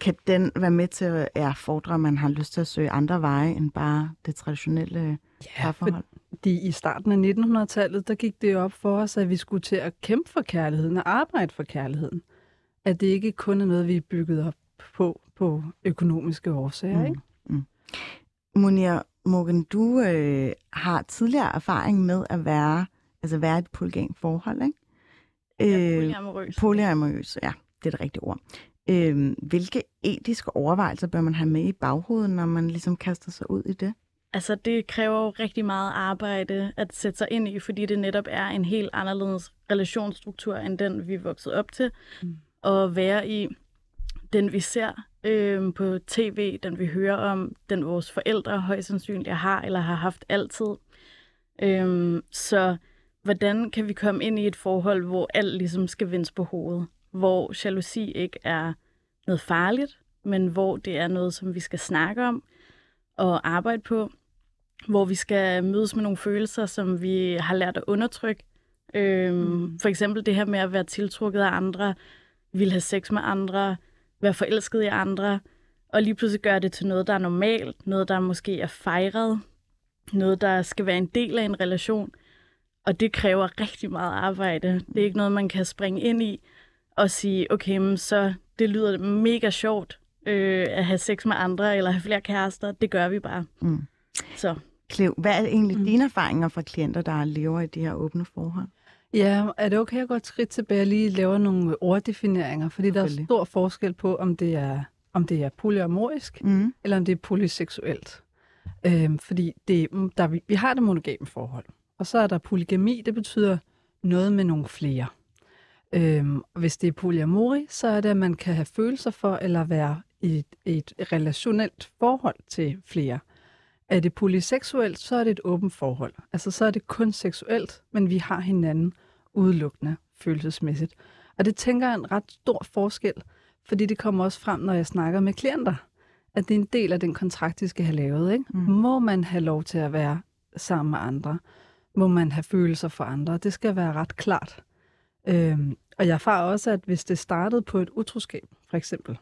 S3: Kan den være med til at ja, fordre, at man har lyst til at søge andre veje end bare det traditionelle parforhold?
S8: Fordi i starten af 1900-tallet, der gik det jo op for os, at vi skulle til at kæmpe for kærligheden og arbejde for kærligheden. At det ikke kun er noget, vi er bygget op på, på økonomiske årsager.
S3: Mm.
S8: Ikke?
S3: Munir Morgan, du øh, har tidligere erfaring med at være, altså være i et polygamt forhold, ikke?
S9: Ja,
S3: Øh,
S9: polyamorøs.
S3: Polyamorøs, ja, det er det rigtige ord. Øh, hvilke etiske overvejelser bør man have med i baghovedet, når man ligesom kaster sig ud i det?
S9: Altså, det kræver jo rigtig meget arbejde at sætte sig ind i, fordi det netop er en helt anderledes relationsstruktur, end den, vi er vokset op til. Mm. Og være i den, vi ser øh, på tv, den vi hører om, den vores forældre højst sandsynligt har eller har haft altid. Øh, så hvordan kan vi komme ind i et forhold, hvor alt ligesom skal vendes på hovedet? Hvor jalousi ikke er noget farligt, men hvor det er noget, som vi skal snakke om og arbejde på, hvor vi skal mødes med nogle følelser, som vi har lært at undertrykke. Øhm, mm. For eksempel det her med at være tiltrukket af andre, vil have sex med andre, være forelsket i andre, og lige pludselig gøre det til noget, der er normalt, noget, der måske er fejret, noget, der skal være en del af en relation. Og det kræver rigtig meget arbejde. Det er ikke noget, man kan springe ind i og sige, okay, men så det lyder mega sjovt øh, at have sex med andre eller have flere kærester. Det gør vi bare.
S3: Mm.
S9: Så
S3: Cleo, hvad er egentlig mm. dine erfaringer fra klienter, der lever i de her åbne forhold?
S8: Ja, er det okay at gå et skridt tilbage og lige lave nogle orddefineringer? Fordi der er stor forskel på, om det er, om det er polyamorisk,
S3: Mm.
S8: eller om det er polyseksuelt. Øhm, fordi det, der, vi, vi har det monogame forhold, og så er der polygami, det betyder noget med nogle flere. Øhm, hvis det er polyamori, så er det, at man kan have følelser for, eller være i et, et relationelt forhold til flere. Er det polyseksuelt, så er det et åbent forhold. Altså så er det kun seksuelt, men vi har hinanden udelukkende følelsesmæssigt. Og det tænker jeg er en ret stor forskel, fordi det kommer også frem, når jeg snakker med klienter, at det er en del af den kontrakt, de skal have lavet. Ikke? Mm. Må man have lov til at være sammen med andre? Må man have følelser for andre? Det skal være ret klart. Øhm, og jeg erfarer også, at hvis det startede på et utroskab, for eksempel,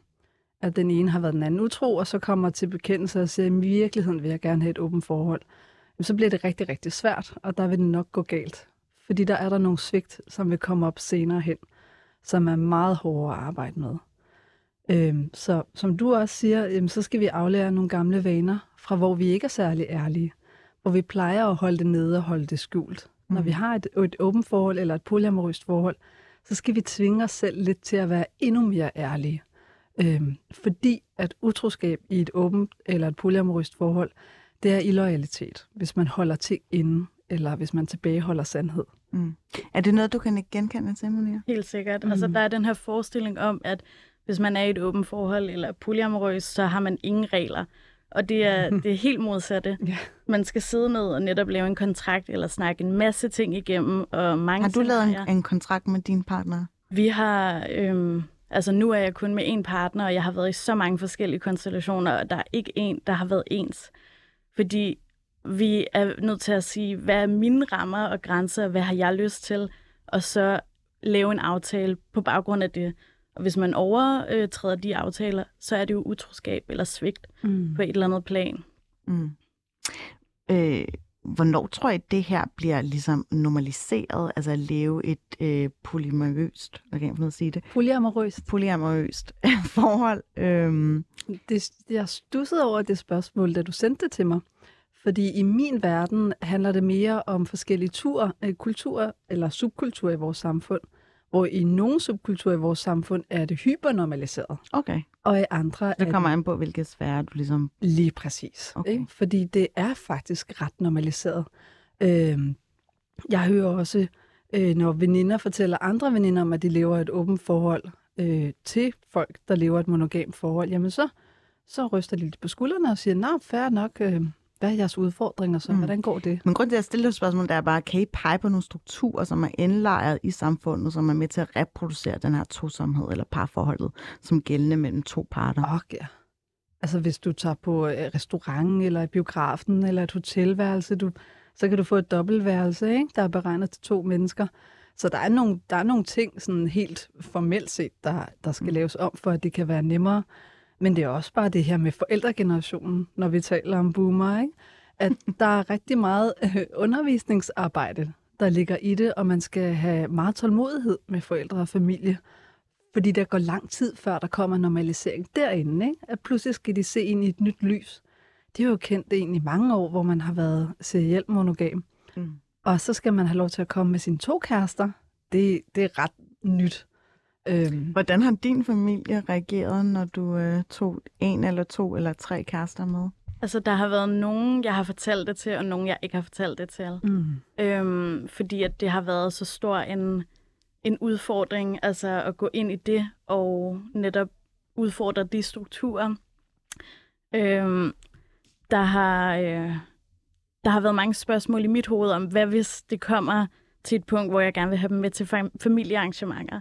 S8: at den ene har været den anden utro, og så kommer til bekendelse og siger, at i virkeligheden vil jeg gerne have et åbent forhold, jamen, så bliver det rigtig, rigtig svært, og der vil det nok gå galt. Fordi der er der nogle svigt, som vil komme op senere hen, som er meget hårdere at arbejde med. Øhm, så som du også siger, jamen, så skal vi aflære nogle gamle vaner, fra hvor vi ikke er særlig ærlige. Hvor vi plejer at holde det nede og holde det skjult. Mm. Når vi har et, et åbent forhold eller et polyamorøst forhold, så skal vi tvinge os selv lidt til at være endnu mere ærlige. Øhm, fordi at utroskab i et åbent eller et polyamorøst forhold, det er illoyalitet, hvis man holder ting inde eller hvis man tilbageholder sandhed.
S3: Mm. Er det noget, du kan genkende til, Monia?
S9: Helt sikkert. Mm. Altså, der er den her forestilling om, at hvis man er i et åbent forhold eller polyamorøs, så har man ingen regler. Og det er, det er helt modsatte.
S8: Ja.
S9: Man skal sidde ned og netop lave en kontrakt, eller snakke en masse ting igennem. Og mange
S3: Har du lavet en, en kontrakt med din partner?
S9: Vi har... Øhm, altså, nu er jeg kun med én partner, og jeg har været i så mange forskellige konstellationer, og der er ikke en, der har været ens. Fordi vi er nødt til at sige, hvad er mine rammer og grænser, hvad har jeg lyst til, og så lave en aftale på baggrund af det. Og hvis man overtræder de aftaler, så er det jo utroskab eller svigt
S8: Mm.
S9: på et eller andet plan.
S3: Mm. Øh, hvornår tror I, det her bliver ligesom normaliseret, altså at leve et øh, polyamorøst, hvad kan jeg få noget at sige det,
S8: Polyamorøst.
S3: polyamorøst forhold? Øhm,
S8: Det, jeg stussede over det spørgsmål, da du sendte det til mig. Fordi i min verden handler det mere om forskellige tur, øh, kulturer eller subkulturer i vores samfund. Hvor i nogle subkulturer i vores samfund er det hypernormaliseret,
S3: okay,
S8: og i andre er
S3: det kommer
S8: det
S3: an på, hvilke sfære du ligesom...
S8: lige præcis.
S3: Okay.
S8: Ikke? Fordi det er faktisk ret normaliseret. Øhm, jeg hører også, øh, når veninder fortæller andre veninder om, at de lever et åbent forhold øh, til folk, der lever et monogamt forhold, jamen så, så ryster de lidt på skuldrene og siger, nå, fair nok, øh, hvad er jeres udfordringer så?
S3: Mm.
S8: Hvordan går det?
S3: Men grund til, at jeg stiller spørgsmål, der er bare, kan I pege på nogle strukturer, som er indlejret i samfundet, som er med til at reproducere den her tosomhed eller parforholdet, som gældende mellem to parter?
S8: Ja. Altså hvis du tager på øh, restaurant eller biografen eller et hotelværelse, du, så kan du få et dobbeltværelse, ikke? der er beregnet til to mennesker. Så der er nogle, der er nogle ting, sådan helt formelt set, der, der skal laves om, for at det kan være nemmere. Men det er også bare det her med forældregenerationen, når vi taler om boomer, ikke? at der er rigtig meget øh, undervisningsarbejde, der ligger i det, og man skal have meget tålmodighed med forældre og familie. Fordi der går lang tid, før der kommer normalisering derinde. Ikke? At pludselig skal de se ind i et nyt lys. Det er jo kendt egentlig i mange år, hvor man har været serielt monogam.
S3: Mm.
S8: Og så skal man have lov til at komme med sine to kærester. Det, det er ret nyt. Øhm,
S3: Hvordan har din familie reageret, når du øh, tog en eller to eller tre kærester med?
S9: Altså, der har været nogen, jeg har fortalt det til, og nogen, jeg ikke har fortalt det til.
S8: mm.
S9: Øhm, fordi at det har været så stor en, en udfordring, altså at gå ind i det og netop udfordre de strukturer. Øhm, der har øh, der har været mange spørgsmål i mit hoved om, hvad hvis det kommer til et punkt, hvor jeg gerne vil have dem med til fam- familiearrangementer.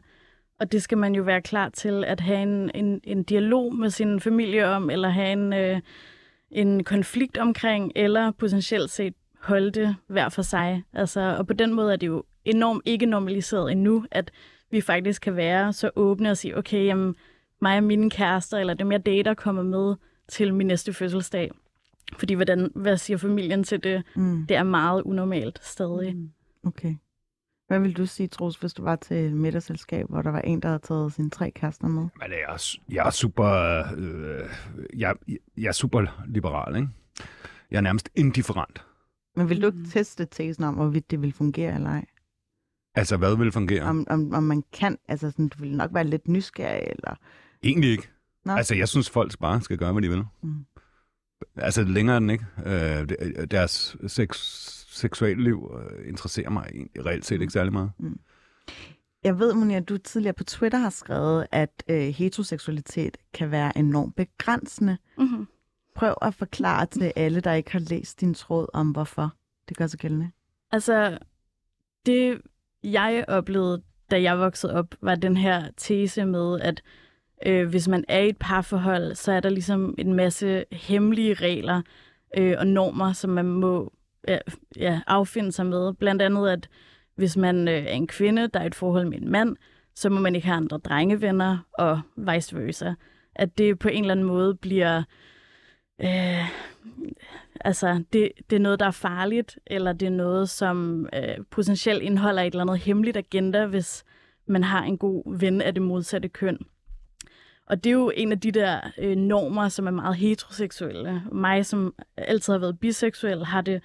S9: Og det skal man jo være klar til at have en, en, en dialog med sin familie om, eller have en, øh, en konflikt omkring, eller potentielt set holde det hver for sig. Altså, og på den måde er det jo enormt ikke normaliseret endnu, at vi faktisk kan være så åbne og sige, okay, jamen, mig og mine kærester, eller dem jeg dater, kommer med til min næste fødselsdag. Fordi hvordan, hvad siger familien til det?
S3: Mm.
S9: Det er meget unormalt stadig.
S8: Mm.
S3: Okay. Hvad vil du sige, Troels, hvis du var til et middagsselskab, hvor der var en, der havde taget sine tre kærester med?
S4: Men jeg er, jeg er super... Øh, jeg, jeg er super liberal, ikke? Jeg er nærmest indifferent.
S3: Men vil du ikke
S8: Mm.
S3: teste tesen om, hvorvidt det vil fungere eller ej?
S4: Altså, hvad vil fungere?
S3: Om, om, om man kan, altså sådan, du vil nok være lidt nysgerrig, eller...
S4: Egentlig ikke.
S3: Nå.
S4: Altså, jeg synes, folk bare skal gøre, hvad de vil.
S3: Mm.
S4: Altså, længere end ikke. Øh, deres sex, seksuelle liv øh, interesserer mig egentlig reelt set ikke særlig meget.
S3: Jeg ved, Monia, at du tidligere på Twitter har skrevet, at øh, heteroseksualitet kan være enormt begrænsende.
S9: Mm-hmm.
S3: Prøv at forklare til alle, der ikke har læst din tråd om, hvorfor det gør sig gældende.
S9: Altså, det jeg oplevede, da jeg voksede op, var den her tese med, at øh, hvis man er i et parforhold, så er der ligesom en masse hemmelige regler øh, og normer, som man må ja, ja, affinde sig med. Blandt andet, at hvis man øh, er en kvinde, der er i et forhold med en mand, så må man ikke have andre drengevenner, og vice versa. At det på en eller anden måde bliver... Øh, altså, det, det er noget, der er farligt, eller det er noget, som øh, potentielt indeholder et eller andet hemmeligt agenda, hvis man har en god ven af det modsatte køn. Og det er jo en af de der øh, normer, som er meget heteroseksuelle. Mig, som altid har været biseksuel, har det,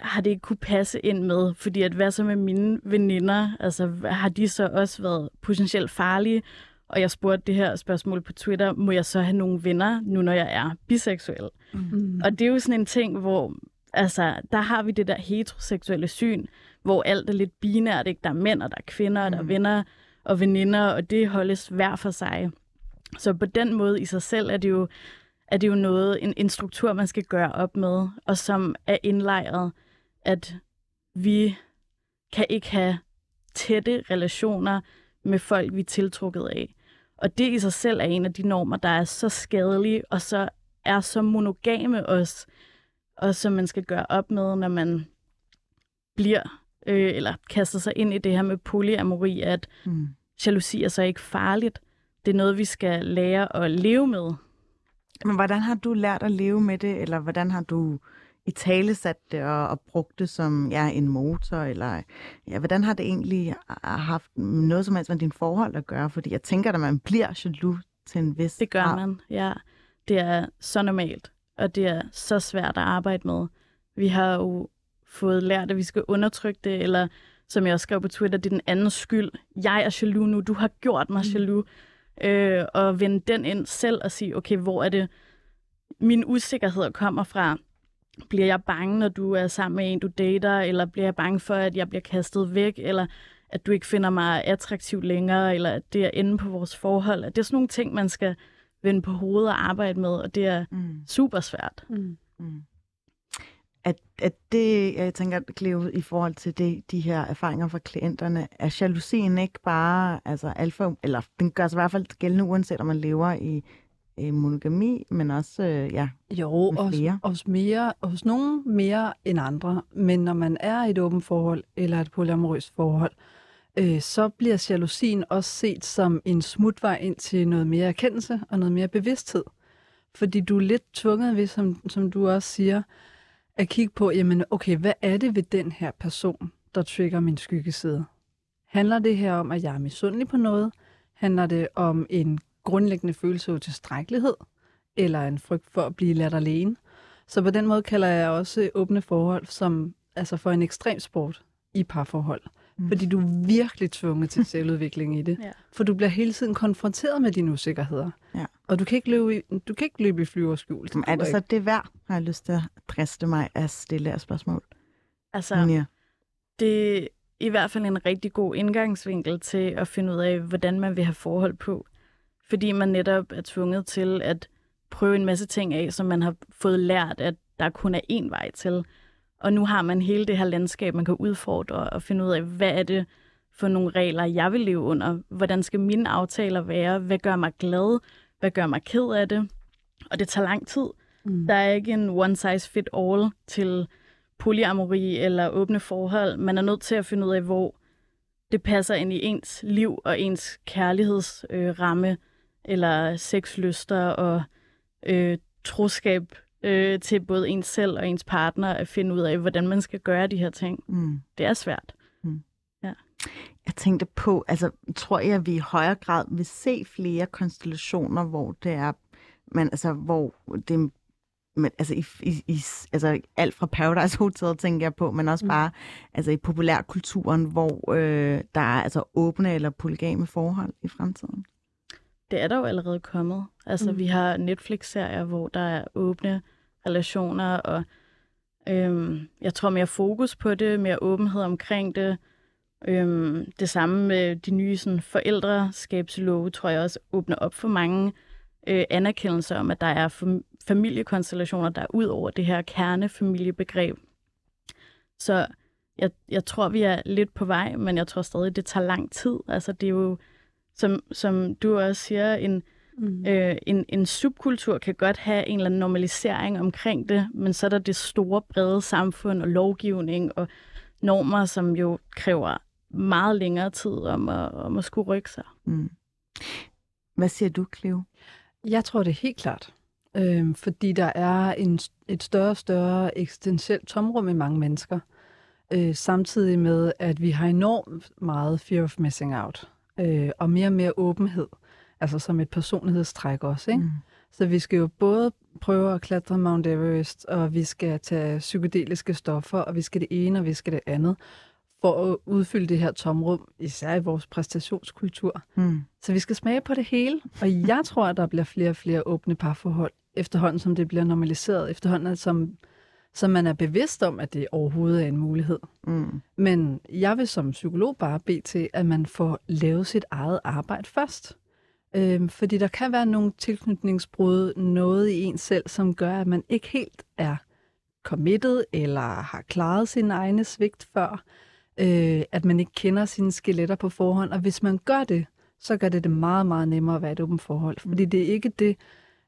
S9: har det ikke kunne passe ind med, fordi at hvad så med mine veninder, altså har de så også været potentielt farlige? Og jeg spurgte det her spørgsmål på Twitter, må jeg så have nogle venner, nu når jeg er biseksuel?
S8: Mm.
S9: Og det er jo sådan en ting, hvor Altså, der har vi det der heteroseksuelle syn, hvor alt er lidt binært, ikke? Der er mænd, og der er kvinder, og der er
S3: Mm.
S9: venner og veninder, og det holdes hver for sig. Så på den måde i sig selv er det jo, er det jo noget, en, en struktur, man skal gøre op med, og som er indlejret, at vi kan ikke have tætte relationer med folk, vi er tiltrukket af. Og det i sig selv er en af de normer, der er så skadelige, og så er så monogame også, og som man skal gøre op med, når man bliver, øh, eller kaster sig ind i det her med polyamori, at
S3: Mm.
S9: jalousi er så ikke farligt. Det er noget, vi skal lære at leve med.
S3: Men hvordan har du lært at leve med det, eller hvordan har du i tale sat det og, og brugt det som ja, en motor, eller ja, hvordan har det egentlig haft noget som helst med din forhold at gøre? Fordi jeg tænker, at man bliver jaloux til en vis
S9: Det gør
S3: grad.
S9: man, ja. Det er så normalt, og det er så svært at arbejde med. Vi har jo fået lært, at vi skal undertrykke det, eller som jeg også skrev på Twitter, det er den andens skyld. Jeg er jaloux nu, du har gjort mig jaloux. Øh, og vende den ind selv og sige, okay, hvor er det, min usikkerhed kommer fra? Bliver jeg bange, når du er sammen med en, du dater, eller bliver jeg bange for, at jeg bliver kastet væk, eller at du ikke finder mig attraktiv længere, eller at det er inde på vores forhold. At det er sådan nogle ting, man skal vende på hovedet og arbejde med, og det er
S3: Mm.
S9: super svært.
S8: Mm.
S3: Mm. At, at det, jeg tænker, Cleo, i forhold til det, de her erfaringer fra klienterne, er jalousien ikke bare altså alfa, eller den gør sig i hvert fald gældende, uanset om man lever i, i monogami, men også, øh, ja,
S8: Jo, hos,
S3: flere.
S8: hos, mere, hos nogen mere end andre. Men når man er i et åbent forhold eller et polyamorøst forhold, øh, så bliver jalousien også set som en smutvej ind til noget mere erkendelse og noget mere bevidsthed. Fordi du er lidt tvunget ved, som, som du også siger, at kigge på, jamen okay, hvad er det ved den her person, der trigger min skyggeside? Handler det her om, at jeg er misundelig på noget? Handler det om en grundlæggende følelse af utilstrækkelighed? Eller en frygt for at blive ladt alene? Så på den måde kalder jeg også åbne forhold som altså for en ekstrem sport i parforhold.
S3: Mm.
S8: Fordi du er virkelig tvunget til selvudvikling i det.
S9: Ja.
S8: For du bliver hele tiden konfronteret med dine usikkerheder.
S3: Ja.
S8: Og du kan ikke løbe i, du kan ikke løbe i flyverskjul.
S3: Men er det så det værd, har jeg lyst til at driste mig at stille af spørgsmål?
S9: Altså,
S3: Ja.
S9: det er i hvert fald en rigtig god indgangsvinkel til at finde ud af, hvordan man vil have forhold på. Fordi man netop er tvunget til at prøve en masse ting af, som man har fået lært, at der kun er én vej til. Og nu har man hele det her landskab, man kan udfordre og finde ud af, hvad er det for nogle regler, jeg vil leve under? Hvordan skal mine aftaler være? Hvad gør mig glad? Hvad gør mig ked af det? Og det tager lang tid.
S8: Mm.
S9: Der er ikke en one size fit all til polyamori eller åbne forhold. Man er nødt til at finde ud af, hvor det passer ind i ens liv og ens kærlighedsramme, øh, ramme, eller sexlyster og øh, troskab øh, til både ens selv og ens partner at finde ud af, hvordan man skal gøre de her ting.
S3: Mm.
S9: Det er svært.
S3: Jeg tænkte på, altså tror jeg, at vi i højere grad vil se flere konstellationer, hvor det er, men altså, hvor det men, altså, i, i, i, altså alt fra Paradise Hotel tænker jeg på, men også
S8: Mm.
S3: bare altså, i populærkulturen, hvor øh, der er altså åbne eller polygame forhold i fremtiden.
S9: Det er der jo allerede kommet. Altså, mm.
S8: Mm.
S9: vi har Netflix-serier, hvor der er åbne relationer, og øhm, jeg tror mere fokus på det, mere åbenhed omkring det. Øhm, det samme med de nye sådan, forældreskabslove, tror jeg også åbner op for mange øh, anerkendelser om, at der er fam- familiekonstellationer, der er ud over det her kernefamiliebegreb. Så jeg, jeg tror, vi er lidt på vej, men jeg tror stadig, det tager lang tid. Altså, det er jo, som, som du også siger, en,
S8: Mm.
S9: Øh, en, en subkultur kan godt have en eller anden normalisering omkring det, men så er der det store, brede samfund og lovgivning og normer, som jo kræver meget længere tid om at, om at skulle rykke sig.
S3: Mm. Hvad siger du, Cleo?
S8: Jeg tror det er helt klart. Øhm, fordi der er en, et større og større eksistentielt tomrum i mange mennesker. Øh, samtidig med, at vi har enormt meget fear of missing out. Øh, og mere og mere åbenhed. Altså som et personlighedstræk også. Ikke?
S3: Mm.
S8: Så vi skal jo både prøve at klatre Mount Everest, og vi skal tage psykedeliske stoffer, og vi skal det ene, og vi skal det andet, for at udfylde det her tomrum, især i vores præstationskultur.
S3: Mm.
S8: Så vi skal smage på det hele, og jeg tror, at der bliver flere og flere åbne parforhold, efterhånden som det bliver normaliseret, efterhånden som, Så man er bevidst om, at det overhovedet er en mulighed.
S3: Mm.
S8: Men jeg vil som psykolog bare bede til, at man får lavet sit eget arbejde først. Øhm, fordi der kan være nogle tilknytningsbrud, noget i en selv, som gør, at man ikke helt er committed eller har klaret sin egne svigt før. Øh, at man ikke kender sine skeletter på forhånd. Og hvis man gør det, så gør det det meget, meget nemmere at være et åbent forhold. Fordi det er ikke det,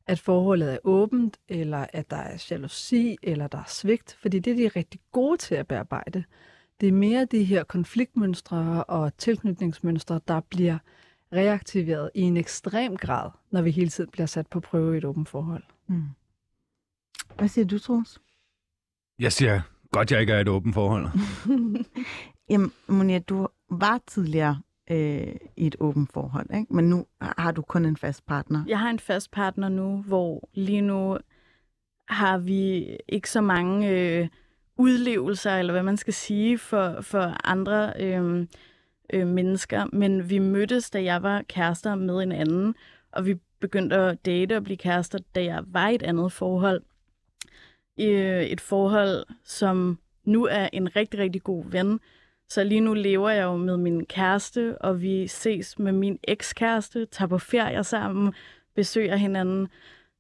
S8: at forholdet er åbent, eller at der er jalousi, eller der er svigt, fordi det er de rigtig gode til at bearbejde. Det er mere de her konfliktmønstre og tilknytningsmønstre, der bliver reaktiveret i en ekstrem grad, når vi hele tiden bliver sat på prøve i et åbent forhold.
S3: Mm. Hvad siger du, Troels?
S4: Jeg siger, godt jeg ikke er et åbent forhold.
S3: Jamen, Monia, du var tidligere øh, i et åbent forhold, ikke? men nu har du kun en fast partner.
S9: Jeg har en fast partner nu, hvor lige nu har vi ikke så mange øh, udlevelser, eller hvad man skal sige, for, for andre øh, øh, mennesker. Men vi mødtes, da jeg var kærester med en anden, og vi begyndte at date og blive kærester, da jeg var i et andet forhold. Øh, et forhold, som nu er en rigtig, rigtig god ven. Så lige nu lever jeg jo med min kæreste, og vi ses med min ekskæreste, tager på ferier sammen, besøger hinanden.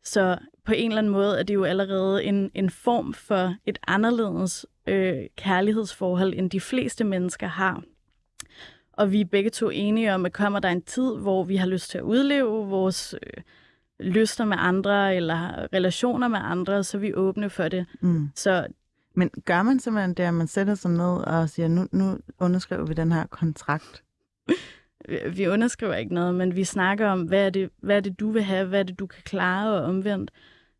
S9: Så på en eller anden måde er det jo allerede en, en form for et anderledes øh, kærlighedsforhold, end de fleste mennesker har. Og vi er begge to enige om, at kommer der en tid, hvor vi har lyst til at udleve vores øh, lyster med andre, eller relationer med andre, så er vi åbne for det.
S3: Mm.
S9: Så
S3: men gør man simpelthen det, at man sætter sig ned og siger, nu, nu underskriver vi den her kontrakt?
S9: vi- underskriver ikke noget, men vi snakker om, hvad er det, hvad er det du vil have, hvad er det, du kan klare og omvendt,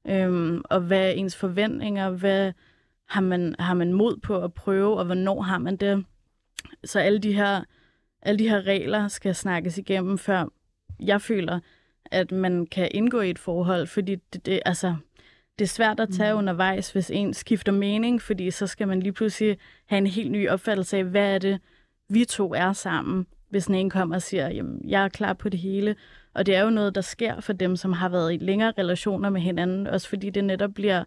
S9: øhm, og hvad er ens forventninger, hvad har man, har man mod på at prøve, og hvornår har man det. Så alle de her, alle de her regler skal snakkes igennem, før jeg føler, at man kan indgå i et forhold, fordi det, det, altså, det er svært at tage mm. undervejs, hvis en skifter mening, fordi så skal man lige pludselig have en helt ny opfattelse af, hvad er det, vi to er sammen, hvis den ene kommer og siger, jamen, jeg er klar på det hele. Og det er jo noget, der sker for dem, som har været i længere relationer med hinanden, også fordi det netop bliver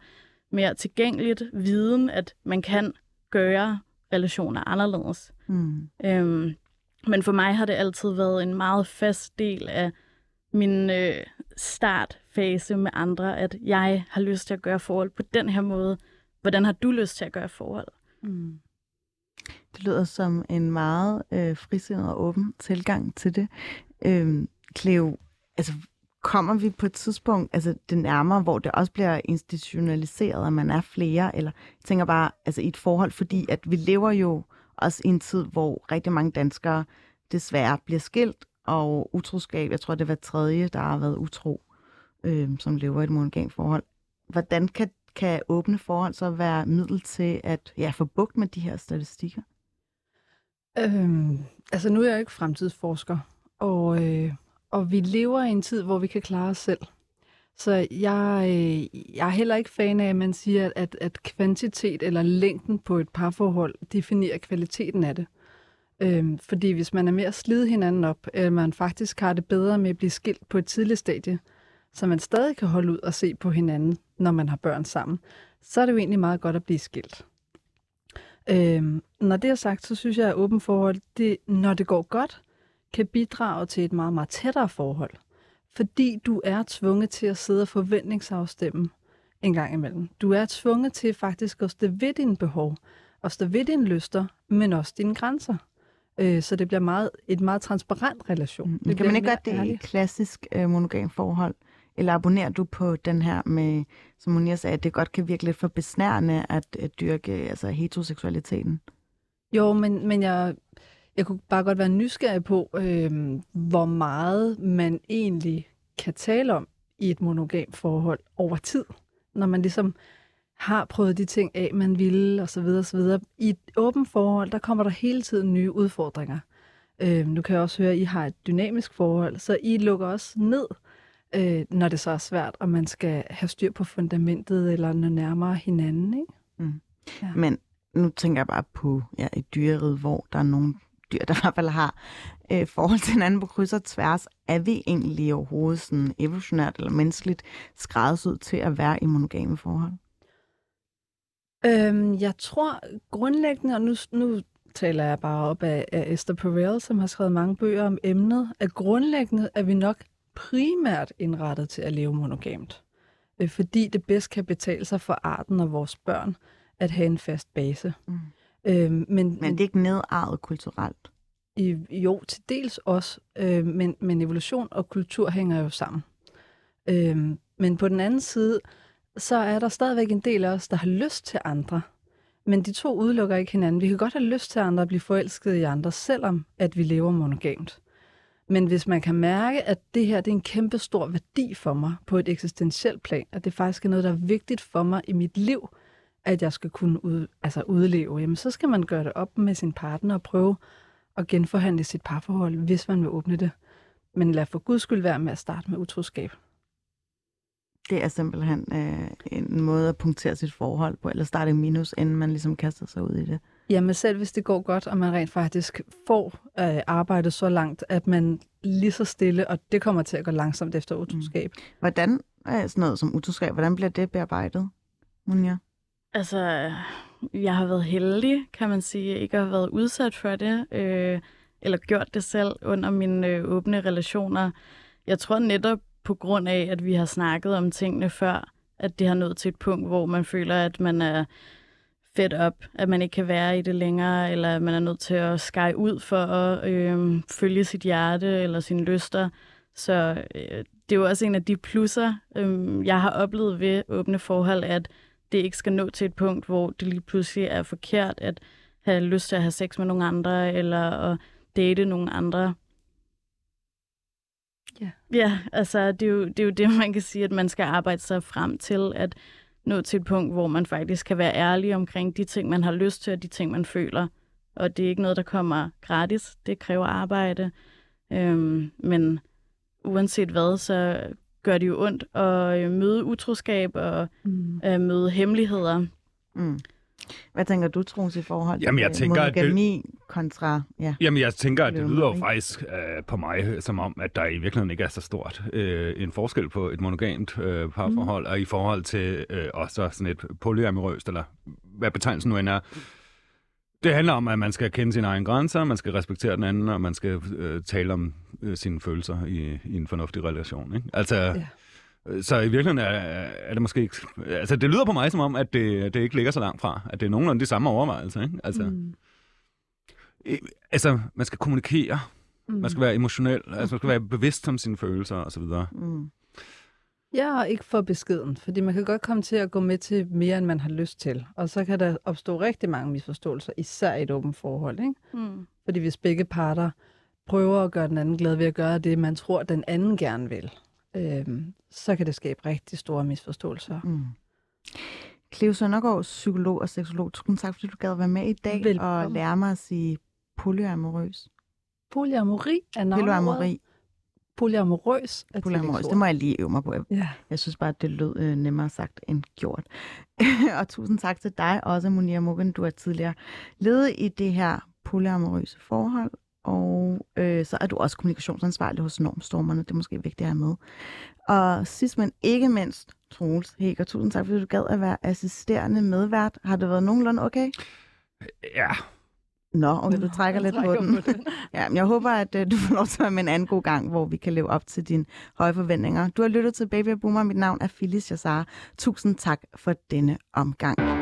S9: mere tilgængeligt viden, at man kan gøre relationer anderledes.
S3: Mm.
S9: Øhm, men for mig har det altid været en meget fast del af min øh, startfase med andre, at jeg har lyst til at gøre forhold på den her måde. Hvordan har du lyst til at gøre forhold?
S8: Mm.
S3: Det lyder som en meget øh, frisindet og åben tilgang til det. Øhm, Cleo, altså kommer vi på et tidspunkt, altså det nærmere, hvor det også bliver institutionaliseret, at man er flere, eller jeg tænker bare, altså i et forhold, fordi at vi lever jo også i en tid, hvor rigtig mange danskere desværre bliver skilt, og utroskab, jeg tror det var tredje, der har været utro, øh, som lever i et monogamt forhold. Hvordan kan, kan åbne forhold så være middel til at ja, få bugt med de her statistikker?
S8: Øhm, altså nu er jeg ikke fremtidsforsker, og, øh, og vi lever i en tid, hvor vi kan klare os selv. Så jeg, øh, jeg er heller ikke fan af, at man siger, at, at kvantitet eller længden på et parforhold definerer kvaliteten af det. Øhm, fordi hvis man er med at slide hinanden op, eller man faktisk har det bedre med at blive skilt på et tidligt stadie, så man stadig kan holde ud og se på hinanden, når man har børn sammen, så er det jo egentlig meget godt at blive skilt. Øhm, når det er sagt, så synes jeg, at åben forhold, det, når det går godt, kan bidrage til et meget, meget tættere forhold. Fordi du er tvunget til at sidde og forventningsafstemme en gang imellem. Du er tvunget til faktisk at stå ved dine behov, og stå ved dine lyster, men også dine grænser. Øh, så det bliver meget, et meget transparent relation.
S3: Mm.
S8: Det
S3: kan man ikke gøre det i et klassisk øh, monogam forhold? Eller abonnerer du på den her med, som Monia sagde, at det godt kan virke lidt for besnærende at, at dyrke altså heteroseksualiteten?
S8: Jo, men, men jeg, jeg kunne bare godt være nysgerrig på, øh, hvor meget man egentlig kan tale om i et monogamt forhold over tid. Når man ligesom har prøvet de ting af, man ville, og så videre, og så videre. I et åbent forhold, der kommer der hele tiden nye udfordringer. Øh, nu kan jeg også høre, at I har et dynamisk forhold, så I lukker også ned, øh, når det så er svært, og man skal have styr på fundamentet, eller nå nærmere hinanden, ikke? Ja.
S3: Men nu tænker jeg bare på ja, et dyreriget, hvor der er nogle dyr, der i hvert fald har øh, forhold til hinanden på kryds og tværs. Er vi egentlig overhovedet sådan evolutionært eller menneskeligt skræddersyet til at være i monogame forhold?
S8: Øhm, jeg tror grundlæggende, og nu, nu taler jeg bare op af, af Esther Perel, som har skrevet mange bøger om emnet, at grundlæggende er vi nok primært indrettet til at leve monogamt. Øh, fordi det bedst kan betale sig for arten og vores børn at have en fast base.
S3: Mm.
S8: Øhm, men,
S3: Men det er ikke nedarvet kulturelt.
S8: i, jo, til dels også, øh, men, men evolution og kultur hænger jo sammen. Øhm, men på den anden side, så er der stadigvæk en del af os, der har lyst til andre. Men de to udelukker ikke hinanden. Vi kan godt have lyst til andre at blive forelsket i andre, selvom at vi lever monogamt. Men hvis man kan mærke, at det her det er en kæmpe stor værdi for mig på et eksistentielt plan, at det faktisk er noget, der er vigtigt for mig i mit liv, at jeg skal kunne ud, altså udleve, jamen så skal man gøre det op med sin partner og prøve at genforhandle sit parforhold, hvis man vil åbne det. Men lad for guds skyld være med at starte med utroskab.
S3: Det er simpelthen øh, en måde at punktere sit forhold på, eller starte i minus, inden man ligesom kaster sig ud i det.
S8: Jamen selv hvis det går godt, og man rent faktisk får øh, arbejdet så langt, at man lige så stille, og det kommer til at gå langsomt efter utroskab. Mm.
S3: Hvordan er sådan noget som utroskab, hvordan bliver det bearbejdet, Munja?
S9: Altså, jeg har været heldig, kan man sige, ikke at have været udsat for det, øh, eller gjort det selv under mine øh, åbne relationer. Jeg tror netop på grund af, at vi har snakket om tingene før, at det har nået til et punkt, hvor man føler, at man er fedt op, at man ikke kan være i det længere, eller at man er nødt til at skære ud for at øh, følge sit hjerte eller sine lyster. Så øh, det er jo også en af de plusser, øh, jeg har oplevet ved åbne forhold, at det ikke skal nå til et punkt, hvor det lige pludselig er forkert at have lyst til at have sex med nogle andre, eller at date nogle andre.
S8: Ja.
S9: Ja, altså det er, jo, det er jo det, man kan sige, at man skal arbejde sig frem til, at nå til et punkt, hvor man faktisk kan være ærlig omkring de ting, man har lyst til, og de ting, man føler. Og det er ikke noget, der kommer gratis. Det kræver arbejde. Øhm, men uanset hvad, så gør det jo ondt at øh, møde utroskab og
S8: Mm.
S9: øh, møde hemmeligheder.
S3: Mm. Hvad tænker du, Troels, i forhold
S4: Jamen, jeg
S3: til
S4: tænker, at det-
S3: monogami kontra... Ja.
S4: Jamen, jeg tænker, at det lyder jo faktisk øh, på mig som om, at der i virkeligheden ikke er så stort øh, en forskel på et monogamt øh, parforhold, mm. og i forhold til øh, også sådan et polyamorøst, eller hvad betegnelsen nu end er. Det handler om, at man skal kende sine egne grænser, man skal respektere den anden, og man skal øh, tale om øh, sine følelser i, i en fornuftig relation. Ikke? Altså,
S8: Ja.
S4: Øh, Så i virkeligheden er, er det måske ikke... Altså, det lyder på mig som om, at det, det ikke ligger så langt fra. At det er nogenlunde de samme overvejelser. Ikke? Altså, mm.
S8: Mm.
S4: altså, man skal kommunikere.
S8: Mm.
S4: Man skal være emotionel, altså man skal være bevidst om sine følelser og så videre.
S3: Mm.
S8: Ja, og ikke for beskeden, fordi man kan godt komme til at gå med til mere, end man har lyst til. Og så kan der opstå rigtig mange misforståelser, især i et åbent forhold. Ikke?
S9: Mm.
S8: Fordi hvis begge parter prøver at gøre den anden glad ved at gøre det, man tror, den anden gerne vil, øhm, så kan det skabe rigtig store misforståelser.
S3: Mm. Cleo Søndergaard, psykolog og seksolog. Tusind tak, fordi du gad være med i dag
S8: Velbekomme.
S3: og lære mig at sige polyamorøs.
S8: Polyamori er navnet.
S3: Polyamori.
S8: Polyamorøs er
S3: Polyamorøs. Det må jeg lige øve mig på.
S8: Ja.
S3: Jeg synes bare, at det lød øh, nemmere sagt end gjort. og tusind tak til dig også, Monia Mugen. Du er tidligere ledet i det her polyamorøse forhold. Og øh, så er du også kommunikationsansvarlig hos Normstormerne. Det er måske vigtigt at have med. Og sidst men ikke mindst, Troels Hækker, tusind tak, fordi du gad at være assisterende medvært. Har det været nogenlunde okay?
S4: Ja,
S3: Nå, okay, du trækker lidt på den. Ja, men jeg håber, at uh, du får lov til at være med en anden god gang, hvor vi kan leve op til dine høje forventninger. Du har lyttet til Baby Boomer. Mit navn er Phyllis Jassar. Tusind tak for denne omgang.